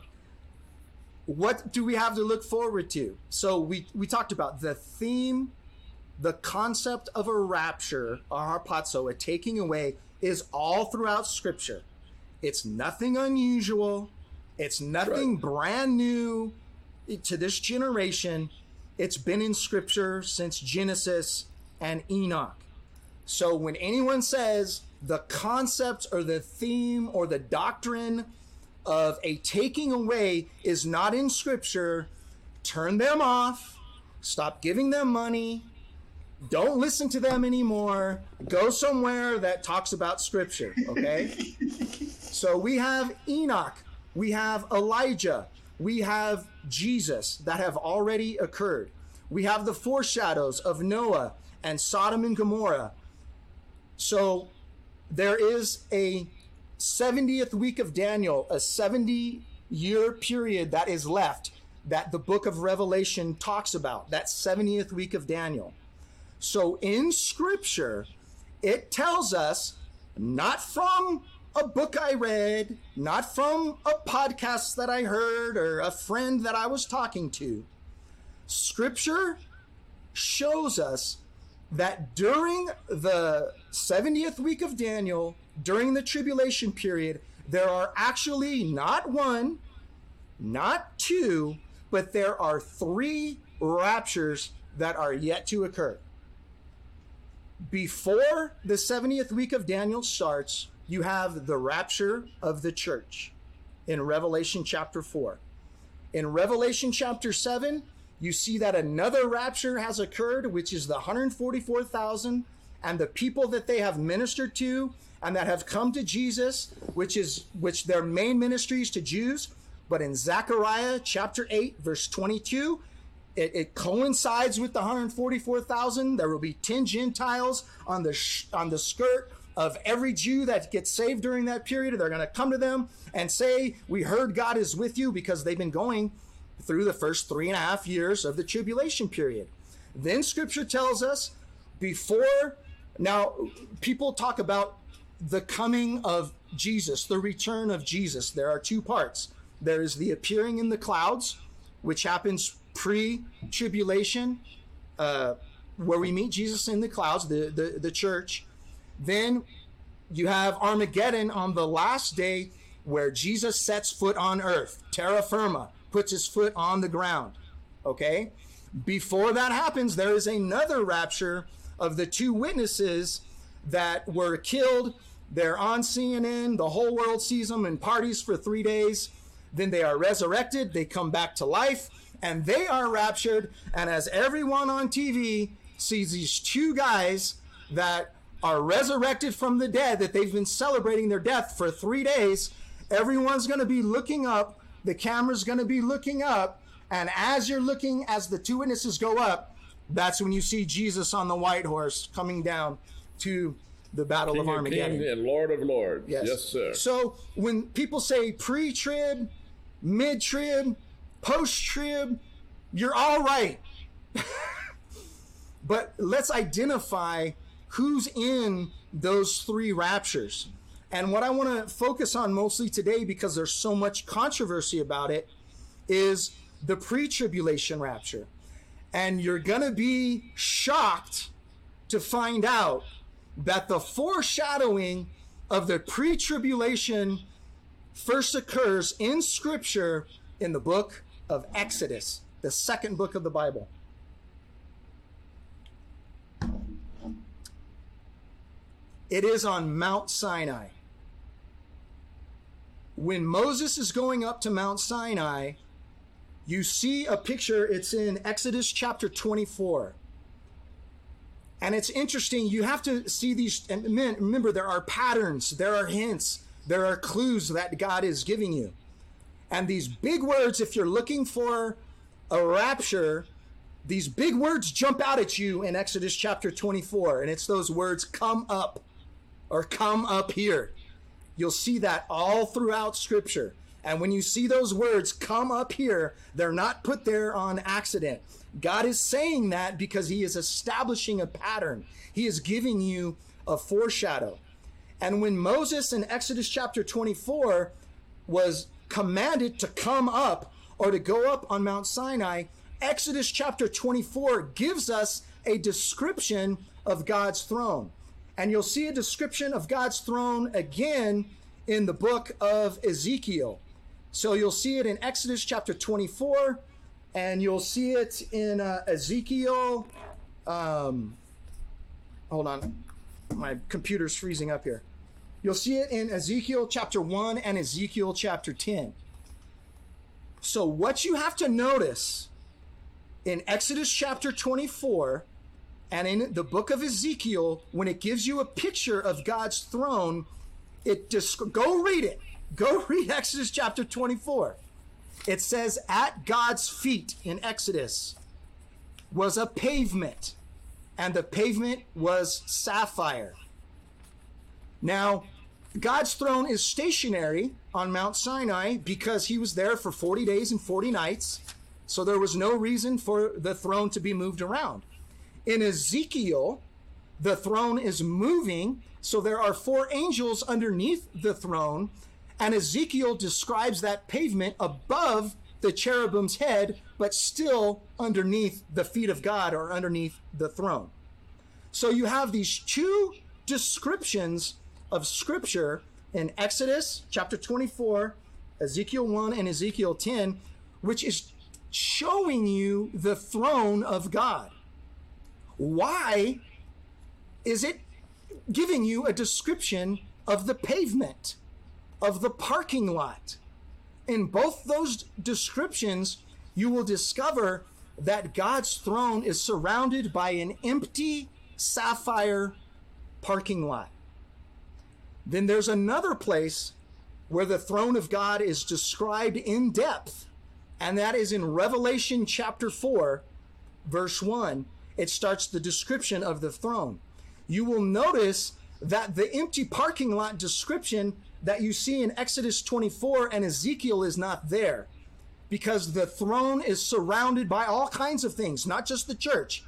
Speaker 3: what do we have to look forward to? So, we, we talked about the theme, the concept of a rapture, a harpazo, a taking away, is all throughout Scripture. It's nothing unusual, it's nothing
Speaker 4: Right.
Speaker 3: brand new to this generation. It's been in Scripture since Genesis and Enoch. So when anyone says the concept or the theme or the doctrine of a taking away is not in scripture, turn them off, stop giving them money, don't listen to them anymore, go somewhere that talks about scripture, okay? so we have Enoch, we have Elijah, we have Jesus that have already occurred. We have the foreshadows of Noah and Sodom and Gomorrah. So there is a 70th week of Daniel, a 70 year period that is left that the book of Revelation talks about, that 70th week of Daniel. So in scripture, it tells us not from a book I read, not from a podcast that I heard or a friend that I was talking to. Scripture shows us that during the 70th week of Daniel, during the tribulation period, there are actually not one, not two, but there are three raptures that are yet to occur. Before the 70th week of Daniel starts, you have the rapture of the church in Revelation chapter 4. In Revelation chapter 7, you see that another rapture has occurred, which is the 144,000 and the people that they have ministered to and that have come to Jesus, which is which their main ministry is to Jews. But in Zechariah chapter 8, verse 22, it, it coincides with the 144,000. There will be 10 Gentiles on the sh- on the skirt of every Jew that gets saved during that period. They're going to come to them and say, "We heard God is with you," because they've been going through the first three and a half years of the tribulation period. Then Scripture tells us before. Now, people talk about the coming of Jesus, the return of Jesus. There are two parts. There is the appearing in the clouds, which happens pre-tribulation, uh, where we meet Jesus in the clouds, the, the, the church. Then you have Armageddon on the last day where Jesus sets foot on earth, terra firma, puts his foot on the ground. Okay? Before that happens, there is another rapture of the two witnesses that were killed. They're on CNN, the whole world sees them in parties for three days. Then they are resurrected, they come back to life, and they are raptured. And as everyone on TV sees these two guys that are resurrected from the dead, that they've been celebrating their death for three days, everyone's going to be looking up. The camera's going to be looking up. And as you're looking, as the two witnesses go up, that's when you see Jesus on the white horse coming down to the Battle
Speaker 4: King
Speaker 3: of Armageddon.
Speaker 4: Kings and Lord of Lords. Yes, sir.
Speaker 3: So when people say pre-trib, mid-trib, post-trib, you're all right. but let's identify who's in those three raptures. And what I want to focus on mostly today, because there's so much controversy about it, is the pre-tribulation rapture. And you're going to be shocked to find out that the foreshadowing of the pre tribulation first occurs in Scripture in the book of Exodus, the second book of the Bible. It is on Mount Sinai. When Moses is going up to Mount Sinai, you see a picture, it's in Exodus chapter 24. And it's interesting, you have to see these, and remember, there are patterns, there are hints, there are clues that God is giving you. And these big words, if you're looking for a rapture, these big words jump out at you in Exodus chapter 24. And it's those words, come up or come up here. You'll see that all throughout Scripture. And when you see those words come up here, they're not put there on accident. God is saying that because He is establishing a pattern, He is giving you a foreshadow. And when Moses in Exodus chapter 24 was commanded to come up or to go up on Mount Sinai, Exodus chapter 24 gives us a description of God's throne. And you'll see a description of God's throne again in the book of Ezekiel. So you'll see it in Exodus chapter 24, and you'll see it in uh, Ezekiel. Um, hold on, my computer's freezing up here. You'll see it in Ezekiel chapter 1 and Ezekiel chapter 10. So, what you have to notice in Exodus chapter 24 and in the book of Ezekiel, when it gives you a picture of God's throne, it just go read it. Go read Exodus chapter 24. It says, At God's feet in Exodus was a pavement, and the pavement was sapphire. Now, God's throne is stationary on Mount Sinai because he was there for 40 days and 40 nights. So there was no reason for the throne to be moved around. In Ezekiel, the throne is moving. So there are four angels underneath the throne. And Ezekiel describes that pavement above the cherubim's head, but still underneath the feet of God or underneath the throne. So you have these two descriptions of Scripture in Exodus chapter 24, Ezekiel 1, and Ezekiel 10, which is showing you the throne of God. Why is it giving you a description of the pavement, of the parking lot? In both those descriptions, you will discover that God's throne is surrounded by an empty sapphire parking lot. Then there's another place where the throne of God is described in depth, and that is in Revelation chapter 4, verse 1. It starts the description of the throne. You will notice that the empty parking lot description that you see in Exodus 24 and Ezekiel is not there because the throne is surrounded by all kinds of things, not just the church.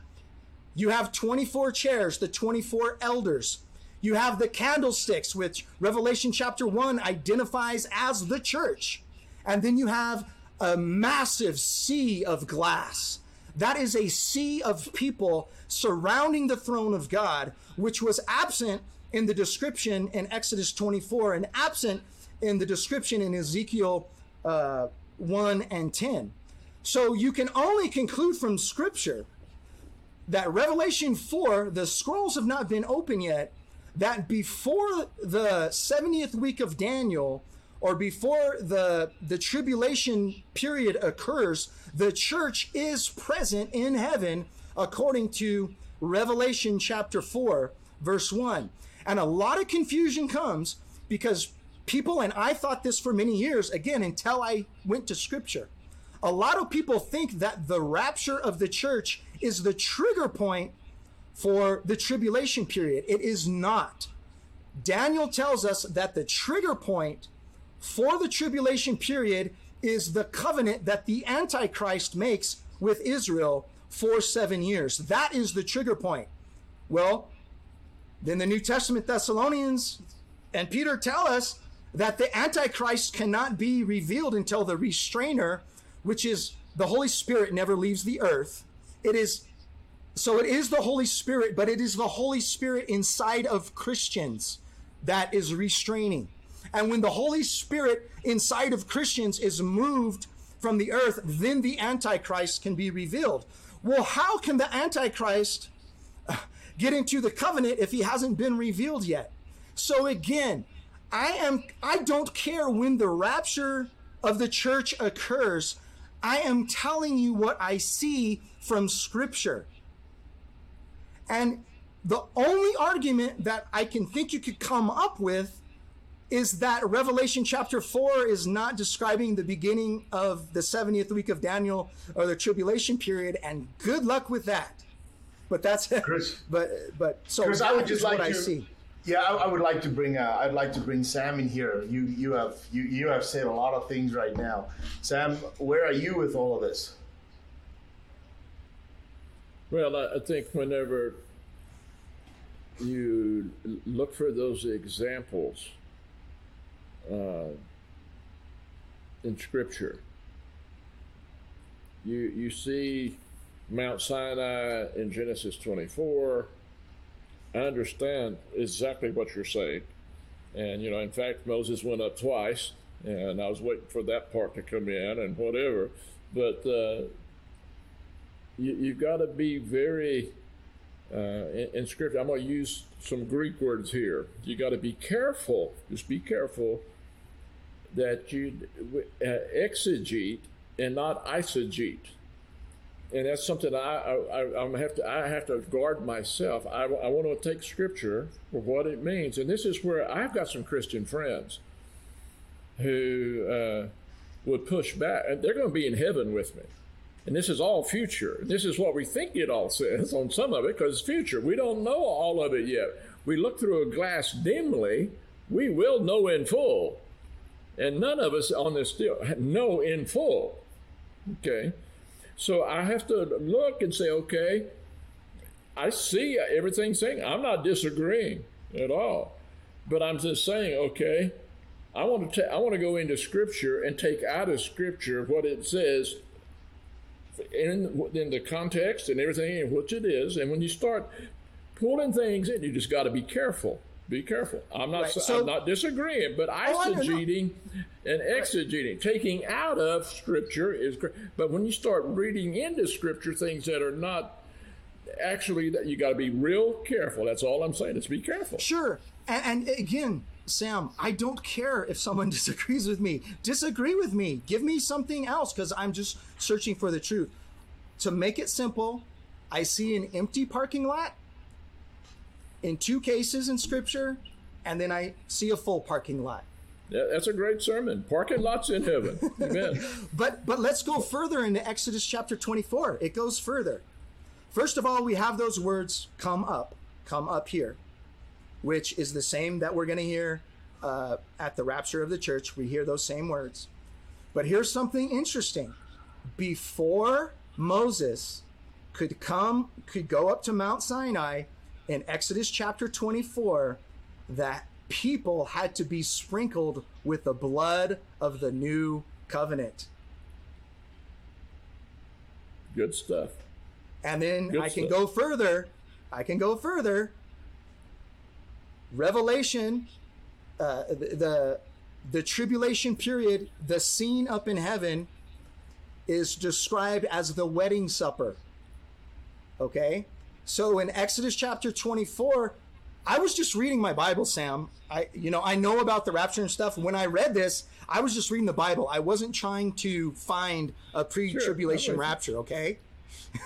Speaker 3: You have 24 chairs, the 24 elders. You have the candlesticks, which Revelation chapter 1 identifies as the church. And then you have a massive sea of glass. That is a sea of people surrounding the throne of God, which was absent in the description in Exodus 24 and absent in the description in Ezekiel uh, 1 and 10. So you can only conclude from Scripture that Revelation 4, the scrolls have not been open yet, that before the 70th week of Daniel, or before the, the tribulation period occurs, the church is present in heaven according to Revelation chapter 4, verse 1. And a lot of confusion comes because people, and I thought this for many years, again, until I went to scripture. A lot of people think that the rapture of the church is the trigger point for the tribulation period. It is not. Daniel tells us that the trigger point for the tribulation period is the covenant that the Antichrist makes with Israel for seven years. That is the trigger point. Well, then the New Testament Thessalonians and Peter tell us that the Antichrist cannot be revealed until the restrainer, which is the Holy Spirit, never leaves the earth. It is so it is the Holy Spirit, but it is the Holy Spirit inside of Christians that is restraining. And when the Holy Spirit inside of Christians is moved from the earth, then the Antichrist can be revealed. Well, how can the Antichrist get into the covenant if he hasn't been revealed yet? So again, I am I don't care when the rapture of the church occurs. I am telling you what I see from scripture. And The only argument that I can think you could come up with is that Revelation chapter 4 is not describing the beginning of the 70th week of Daniel or the tribulation period, and good luck with that. But that's it.
Speaker 2: Chris.
Speaker 3: But but so
Speaker 2: Chris, I would just
Speaker 3: what
Speaker 2: like
Speaker 3: I
Speaker 2: to.
Speaker 3: see.
Speaker 2: Yeah, I, I would like to bring. Uh, I'd like to bring Sam in here. You you have you you have said a lot of things right now. Sam, where are you with all of this?
Speaker 4: Well, I, I think whenever you look for those examples uh, in Scripture, you you see Mount Sinai in Genesis 24. I understand exactly what you're saying, and you know, in fact, Moses went up twice, and I was waiting for that part to come in and whatever, but. Uh, you, you've got to be very uh, in, in, scripture. I'm going to use some Greek words here. You got to be careful. Just be careful that you uh, exegete and not eisegete. And that's something I, I, I have to I have to guard myself. I, I want to take scripture for what it means, and this is where I've got some Christian friends who uh, would push back, and they're going to be in heaven with me and this is all future. This is what we think it all says on some of it because future. We don't know all of it yet. We look through a glass dimly. We will know in full. And none of us on this deal know in full. Okay. So I have to look and say, okay, I see everything saying. I'm not disagreeing at all. But I'm just saying, okay, I want to ta- I want to go into scripture and take out of scripture what it says in, in the context and everything and what it is. And when you start pulling things in, you just got to be careful. Be careful. I'm not. Right. So, I'm not disagreeing, but oh, eisegeting and exegeting, taking out of Scripture is great. But when you start reading into Scripture things that are not actually, that you got to be real careful. That's all I'm saying. Is be careful.
Speaker 3: Sure. And, and again, Sam, I don't care if someone disagrees with me. Disagree with me. Give me something else because I'm just searching for the truth. To make it simple, I see an empty parking lot in two cases in scripture, and then I see a full parking lot.
Speaker 4: Yeah, that's a great sermon. Parking lots in heaven. Amen.
Speaker 3: but but let's go further into Exodus chapter 24. It goes further. First of all, we have those words come up, come up here which is the same that we're going to hear uh, at the rapture of the church. We hear those same words. But here's something interesting. Before Moses could come, could go up to Mount Sinai in Exodus chapter 24, that people had to be sprinkled with the blood of the new covenant.
Speaker 4: Good stuff.
Speaker 3: And then Good I can stuff. go further. I can go further Revelation, uh, the, the the tribulation period, the scene up in heaven, is described as the wedding supper. Okay, so in Exodus chapter twenty four, I was just reading my Bible, Sam. I you know I know about the rapture and stuff. When I read this, I was just reading the Bible. I wasn't trying to find a pre-tribulation sure, rapture. Okay.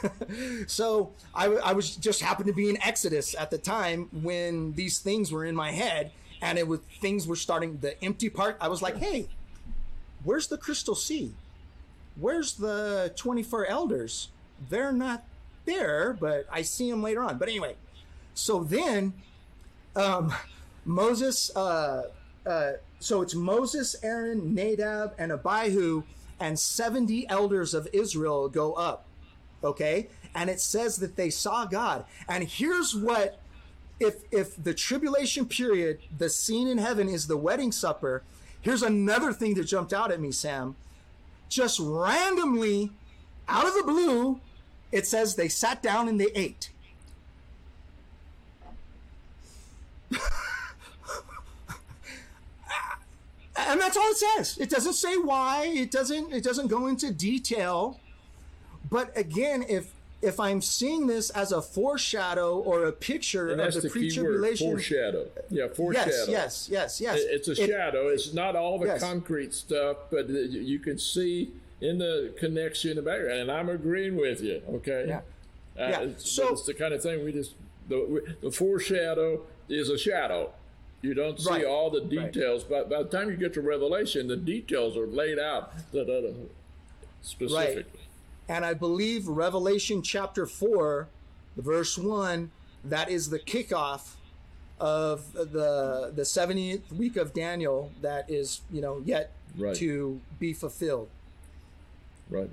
Speaker 3: so I, I was just happened to be in Exodus at the time when these things were in my head, and it was things were starting the empty part. I was like, hey, where's the crystal sea? Where's the 24 elders? They're not there, but I see him later on. But anyway, so then um, Moses, uh, uh, so it's Moses, Aaron, Nadab, and Abihu, and 70 elders of Israel go up okay? And it says that they saw God. And here's what if if the tribulation period, the scene in heaven is the wedding supper, here's another thing that jumped out at me, Sam. Just randomly out of the blue, it says they sat down and they ate. and that's all it says. It doesn't say why. It doesn't. It doesn't go into detail. But again, if if I'm seeing this as a foreshadow or a picture
Speaker 4: and
Speaker 3: of
Speaker 4: the,
Speaker 3: the pre-tribulation
Speaker 4: foreshadow, yeah, foreshadow.
Speaker 3: Yes, yes, yes, yes.
Speaker 4: It's a it, shadow. It's not all the yes. concrete stuff, but uh, you can see in the connection in the background. And I'm agreeing with you. Okay.
Speaker 3: Yeah.
Speaker 4: Uh,
Speaker 3: yeah.
Speaker 4: It's, so it's the kind of thing we just the, the foreshadow is a shadow. You don't see
Speaker 3: Right.
Speaker 4: all the
Speaker 3: Right.
Speaker 4: details, but by the time you get to Revelation, the details are laid out specifically.
Speaker 3: And I believe Revelation chapter 4, verse 1, that is the kickoff of the the 70th week of Daniel that is, you know, yet
Speaker 4: Right.
Speaker 3: to be fulfilled.
Speaker 4: Right.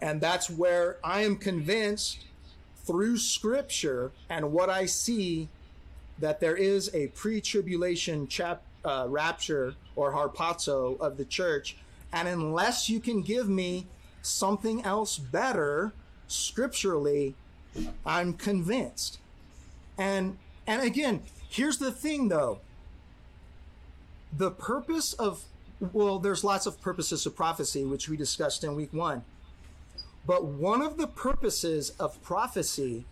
Speaker 3: And that's where I am convinced through scripture and what I see that there is a pre-tribulation chap, uh, rapture or harpazo of the church. And unless you can give me something else better scripturally, I'm convinced. And and again, here's the thing though. The purpose of well, there's lots of purposes of prophecy, which we discussed in week one. But one of the purposes of prophecy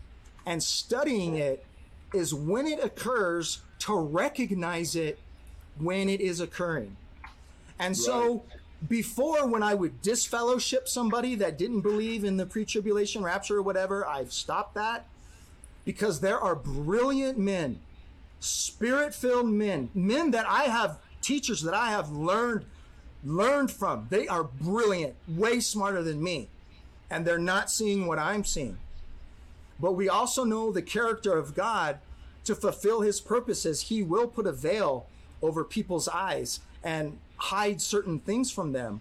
Speaker 3: and studying it is when it occurs to recognize it when it is occurring. And so before when I would disfellowship somebody that didn't believe in the pre-tribulation rapture or whatever, I've stopped that because there are brilliant men, spirit-filled men, men that I have teachers that I have learned learned from. They are brilliant, way smarter than me, and they're not seeing what I'm seeing. But we also know the character of God to fulfill his purposes. He will put a veil over people's eyes and hide certain things from them.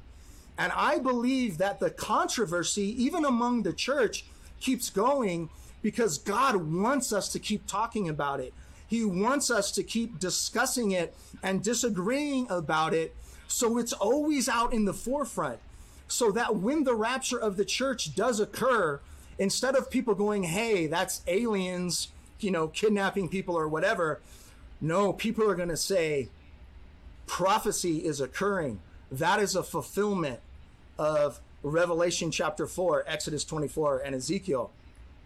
Speaker 3: And I believe that the controversy, even among the church, keeps going because God wants us to keep talking about it. He wants us to keep discussing it and disagreeing about it so it's always out in the forefront. So that when the rapture of the church does occur, instead of people going, hey, that's aliens, you know, kidnapping people or whatever, no, people are going to say, prophecy is occurring. That is a fulfillment of Revelation chapter 4, Exodus 24, and Ezekiel.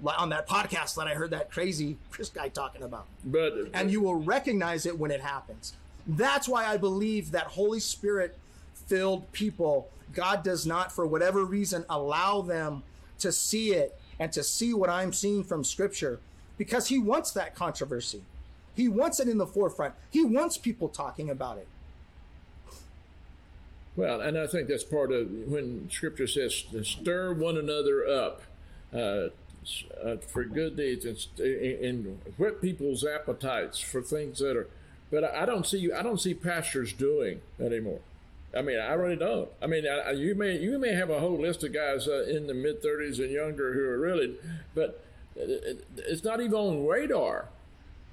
Speaker 3: Like On that podcast that I heard that crazy Chris guy talking about.
Speaker 4: But
Speaker 3: And you will recognize it when it happens. That's why I believe that Holy Spirit filled people, God does not, for whatever reason, allow them to see it and to see what I'm seeing from Scripture because He wants that controversy. He wants it in the forefront. He wants people talking about it.
Speaker 4: Well, and I think that's part of when Scripture says, "Stir one another up uh, uh, for good deeds and, st- and whip people's appetites for things that are." But I I don't see you. I don't see pastors doing anymore. I mean, I really don't. I mean, I, I- you may you may have a whole list of guys uh, in the mid thirties and younger who are really, but it- it- it's not even on radar.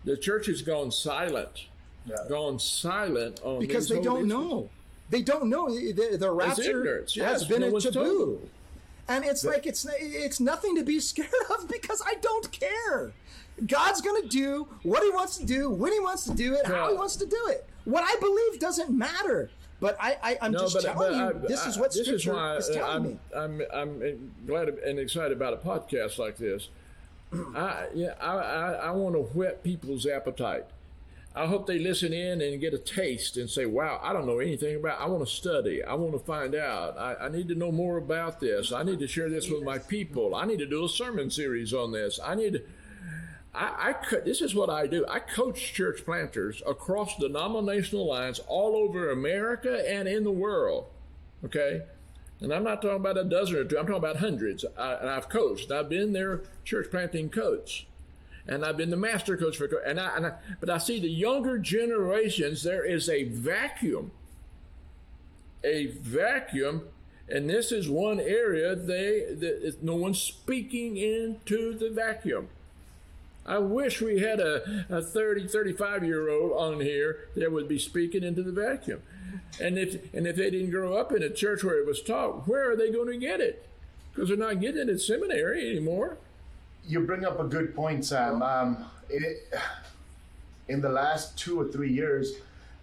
Speaker 4: The church has gone silent,
Speaker 2: Yeah.
Speaker 4: gone silent on
Speaker 3: because
Speaker 4: these
Speaker 3: they don't
Speaker 4: issues.
Speaker 3: know. They don't know the, the rapture
Speaker 4: ignorance,
Speaker 3: has
Speaker 4: yes.
Speaker 3: been
Speaker 4: No
Speaker 3: a taboo,
Speaker 4: told.
Speaker 3: And it's like it's it's nothing to be scared of because I don't care. God's gonna do what He wants to do when He wants to do it, how He wants to do it. What I believe doesn't matter. But I, I I'm just telling you,
Speaker 4: I-
Speaker 3: this is what
Speaker 4: this
Speaker 3: Scripture
Speaker 4: is, why
Speaker 3: is uh, telling
Speaker 4: I'm,
Speaker 3: me.
Speaker 4: I'm, I'm glad and excited about a podcast like this. I, yeah, I, I, I want to whet people's appetite. I hope they listen in and get a taste and say, wow, I don't know anything about I want to study. I want to find out. I, I need to know more about this. I need to share this with my people. I need to do a sermon series on this. I need. I, I co- this is what I do. I coach church planters across denominational lines all over America and in the world. Okay, and I'm not talking about a dozen or two. I'm talking about hundreds. I, and I've coached. I've been their church planting coach, and I've been the master coach for. And I, and I but I see the younger generations. There is a vacuum. A vacuum. And this is one area they that no one's speaking into the vacuum. I wish we had a, a 30, 35 year old on here that would be speaking into the vacuum. And if and if they didn't grow up in a church where it was taught, where are they going to get it? Because they're not getting it at seminary anymore.
Speaker 2: You bring up a good point, Sam. Um, it, in the last two or three years,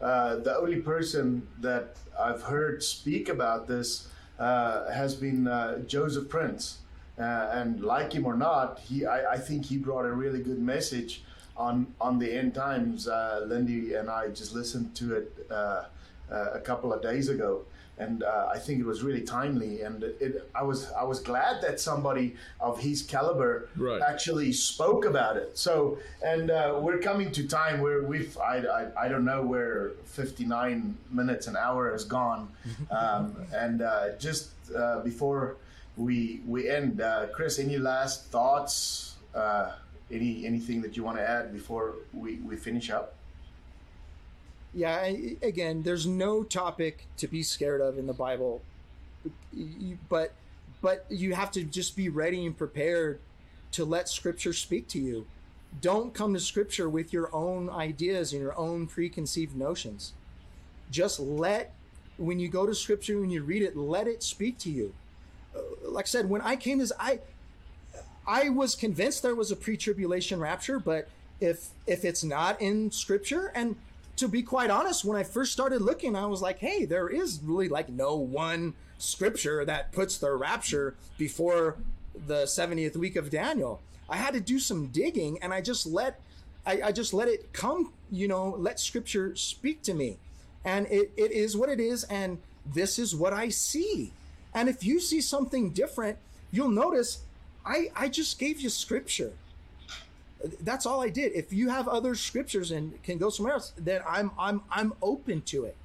Speaker 2: uh, the only person that I've heard speak about this uh, has been uh, Joseph Prince. Uh, and like him or not, he I, I think he brought a really good message on on the end times. Uh, Lindy and I just listened to it uh, uh, a couple of days ago, and uh, I think it was really timely. And it, I was I was glad that somebody of his caliber
Speaker 4: Right.
Speaker 2: actually spoke about it. So, and uh, we're coming to time where we've I, I, I don't know where 59 minutes an hour has gone, um, and uh, just uh, before we we end, uh, Chris, any last thoughts? Uh, any anything that you want to add before we, we finish up?
Speaker 3: Yeah, again, there's no topic to be scared of in the Bible, but but you have to just be ready and prepared to let Scripture speak to you. Don't come to Scripture with your own ideas and your own preconceived notions. Just let when you go to Scripture when you read it, let it speak to you. Uh, Like I said, when I came this, I I was convinced there was a pre-tribulation rapture, but if if it's not in scripture and to be quite honest, when I first started looking, I was like, hey, there is really like no one scripture that puts the rapture before the 70th week of Daniel. I had to do some digging and I just let I, I just let it come, you know, let scripture speak to me. And it, it is what it is, and this is what I see. And if you see something different, you'll notice I, I just gave you scripture. That's all I did. If you have other scriptures and can go somewhere else, then I'm I'm I'm open to it.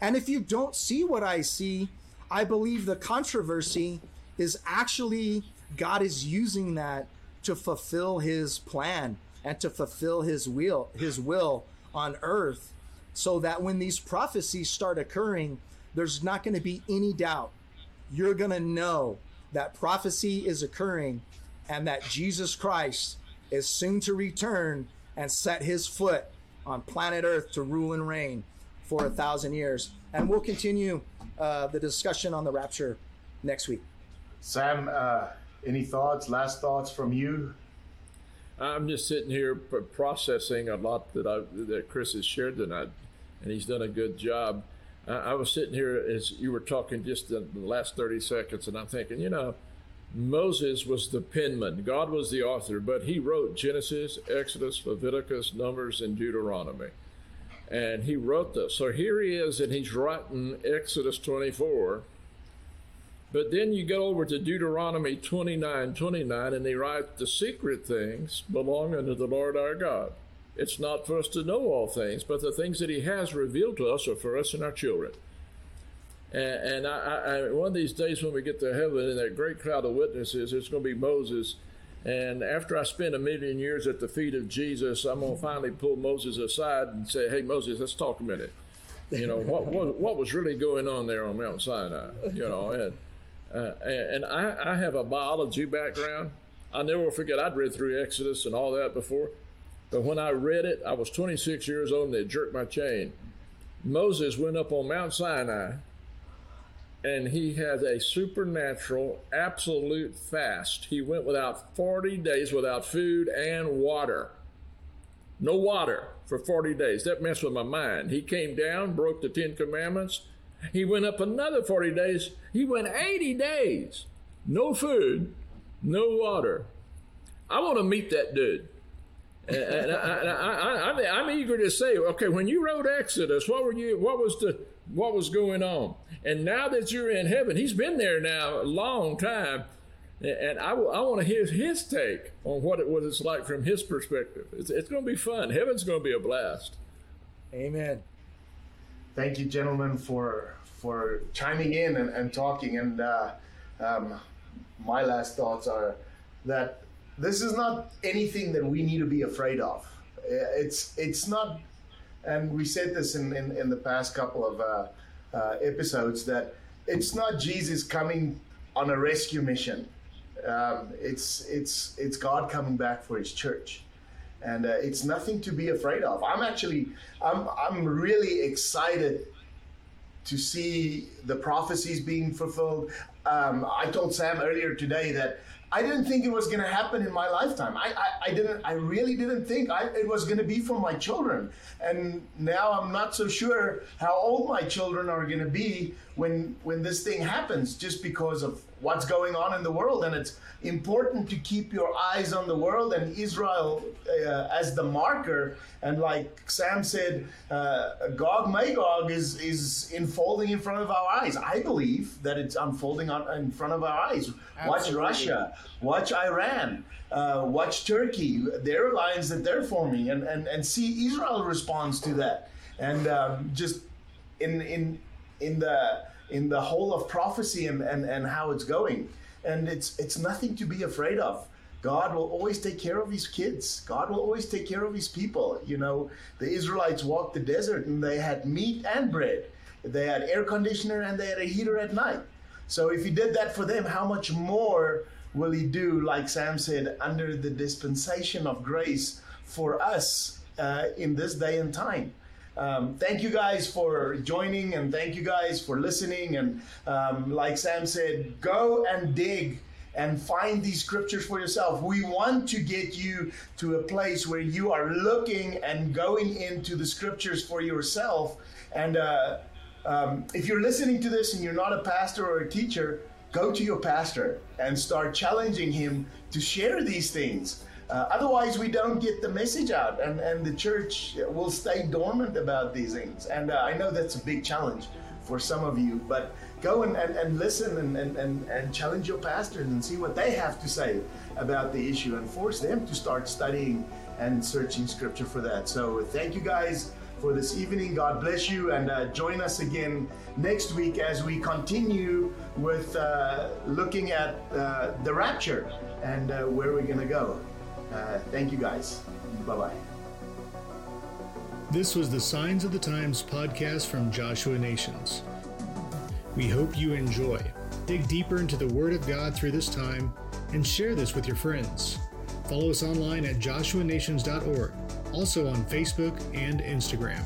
Speaker 3: And if you don't see what I see, I believe the controversy is actually God is using that to fulfill his plan and to fulfill his will his will on earth so that when these prophecies start occurring, there's not going to be any doubt. You're going to know that prophecy is occurring and that Jesus Christ is soon to return and set his foot on planet Earth to rule and reign for a thousand years. And we'll continue uh, the discussion on the rapture next week.
Speaker 2: Sam, uh, any thoughts? Last thoughts from you?
Speaker 4: I'm just sitting here processing a lot that I that Chris has shared tonight, and he's done a good job. I, I was sitting here as you were talking just in the last 30 seconds, and I'm thinking, you know, Moses was the penman, God was the author, but he wrote Genesis, Exodus, Leviticus, Numbers, and Deuteronomy. And he wrote this. So here he is, and he's writing Exodus 24. But then you go over to Deuteronomy 29 29, and he writes, The secret things belong unto the Lord our God. It's not for us to know all things, but the things that he has revealed to us are for us and our children. And, and I, I, one of these days when we get to heaven and that great cloud of witnesses, it's going to be Moses. And after I spend a million years at the feet of Jesus, I'm going to finally pull Moses aside and say, Hey, Moses, let's talk a minute. You know, what, what, what was really going on there on Mount Sinai? You know, and uh, and I, I have a biology background. I never forget, I'd read through Exodus and all that before. But when I read it, I was 26 years old and they jerked my chain. Moses went up on Mount Sinai and he had a supernatural, absolute fast. He went without 40 days without food and water. No water for 40 days. That messed with my mind. He came down, broke the Ten Commandments. He went up another 40 days. He went 80 days. No food, no water. I want to meet that dude. And I, am eager to say, okay, when you wrote Exodus, what were you? What was the? What was going on? And now that you're in heaven, he's been there now a long time, and I, I want to hear his take on what it what it's like from his perspective. It's, it's going to be fun. Heaven's going to be a blast.
Speaker 3: Amen.
Speaker 2: Thank you, gentlemen, for for chiming in and, and talking. And uh, um, my last thoughts are that this is not anything that we need to be afraid of. It's it's not, and we said this in in, in the past couple of uh, uh, episodes that it's not Jesus coming on a rescue mission. Um, it's it's it's God coming back for His church, and uh, it's nothing to be afraid of. I'm actually I'm I'm really excited to see the prophecies being fulfilled. um, I told Sam earlier today that I didn't think it was going to happen in my lifetime. I, I, I, didn't. I really didn't think I, it was going to be for my children. And now I'm not so sure how old my children are going to be when when this thing happens, just because of what's going on in the world. And it's important to keep your eyes on the world and Israel uh, as the marker. And like Sam said, uh, Gog Magog is is unfolding in front of our eyes. I believe that it's unfolding on, in front of our eyes. Absolutely. Watch Russia, watch Iran, uh, watch Turkey. Their alliance that they're forming, and and and see Israel responds to that. And um, just in in in the in the whole of prophecy and, and, and how it's going. And it's it's nothing to be afraid of. God will always take care of his kids. God will always take care of his people. You know, the Israelites walked the desert and they had meat and bread. They had air conditioner and they had a heater at night. So if he did that for them, how much more will he do, like Sam said, under the dispensation of grace for us uh, in this day and time? Um, thank you guys for joining and thank you guys for listening. And um, like Sam said, go and dig and find these scriptures for yourself. We want to get you to a place where you are looking and going into the scriptures for yourself. And uh, um, if you're listening to this and you're not a pastor or a teacher, go to your pastor and start challenging him to share these things. Uh, otherwise, we don't get the message out, and, and the church will stay dormant about these things. And uh, I know that's a big challenge for some of you, but go and, and, and listen and, and, and, and challenge your pastors and see what they have to say about the issue and force them to start studying and searching scripture for that. So, thank you guys for this evening. God bless you, and uh, join us again next week as we continue with uh, looking at uh, the rapture and uh, where we're going to go. Uh, thank you guys. Bye bye.
Speaker 1: This was the Signs of the Times podcast from Joshua Nations. We hope you enjoy. Dig deeper into the Word of God through this time and share this with your friends. Follow us online at joshuanations.org, also on Facebook and Instagram.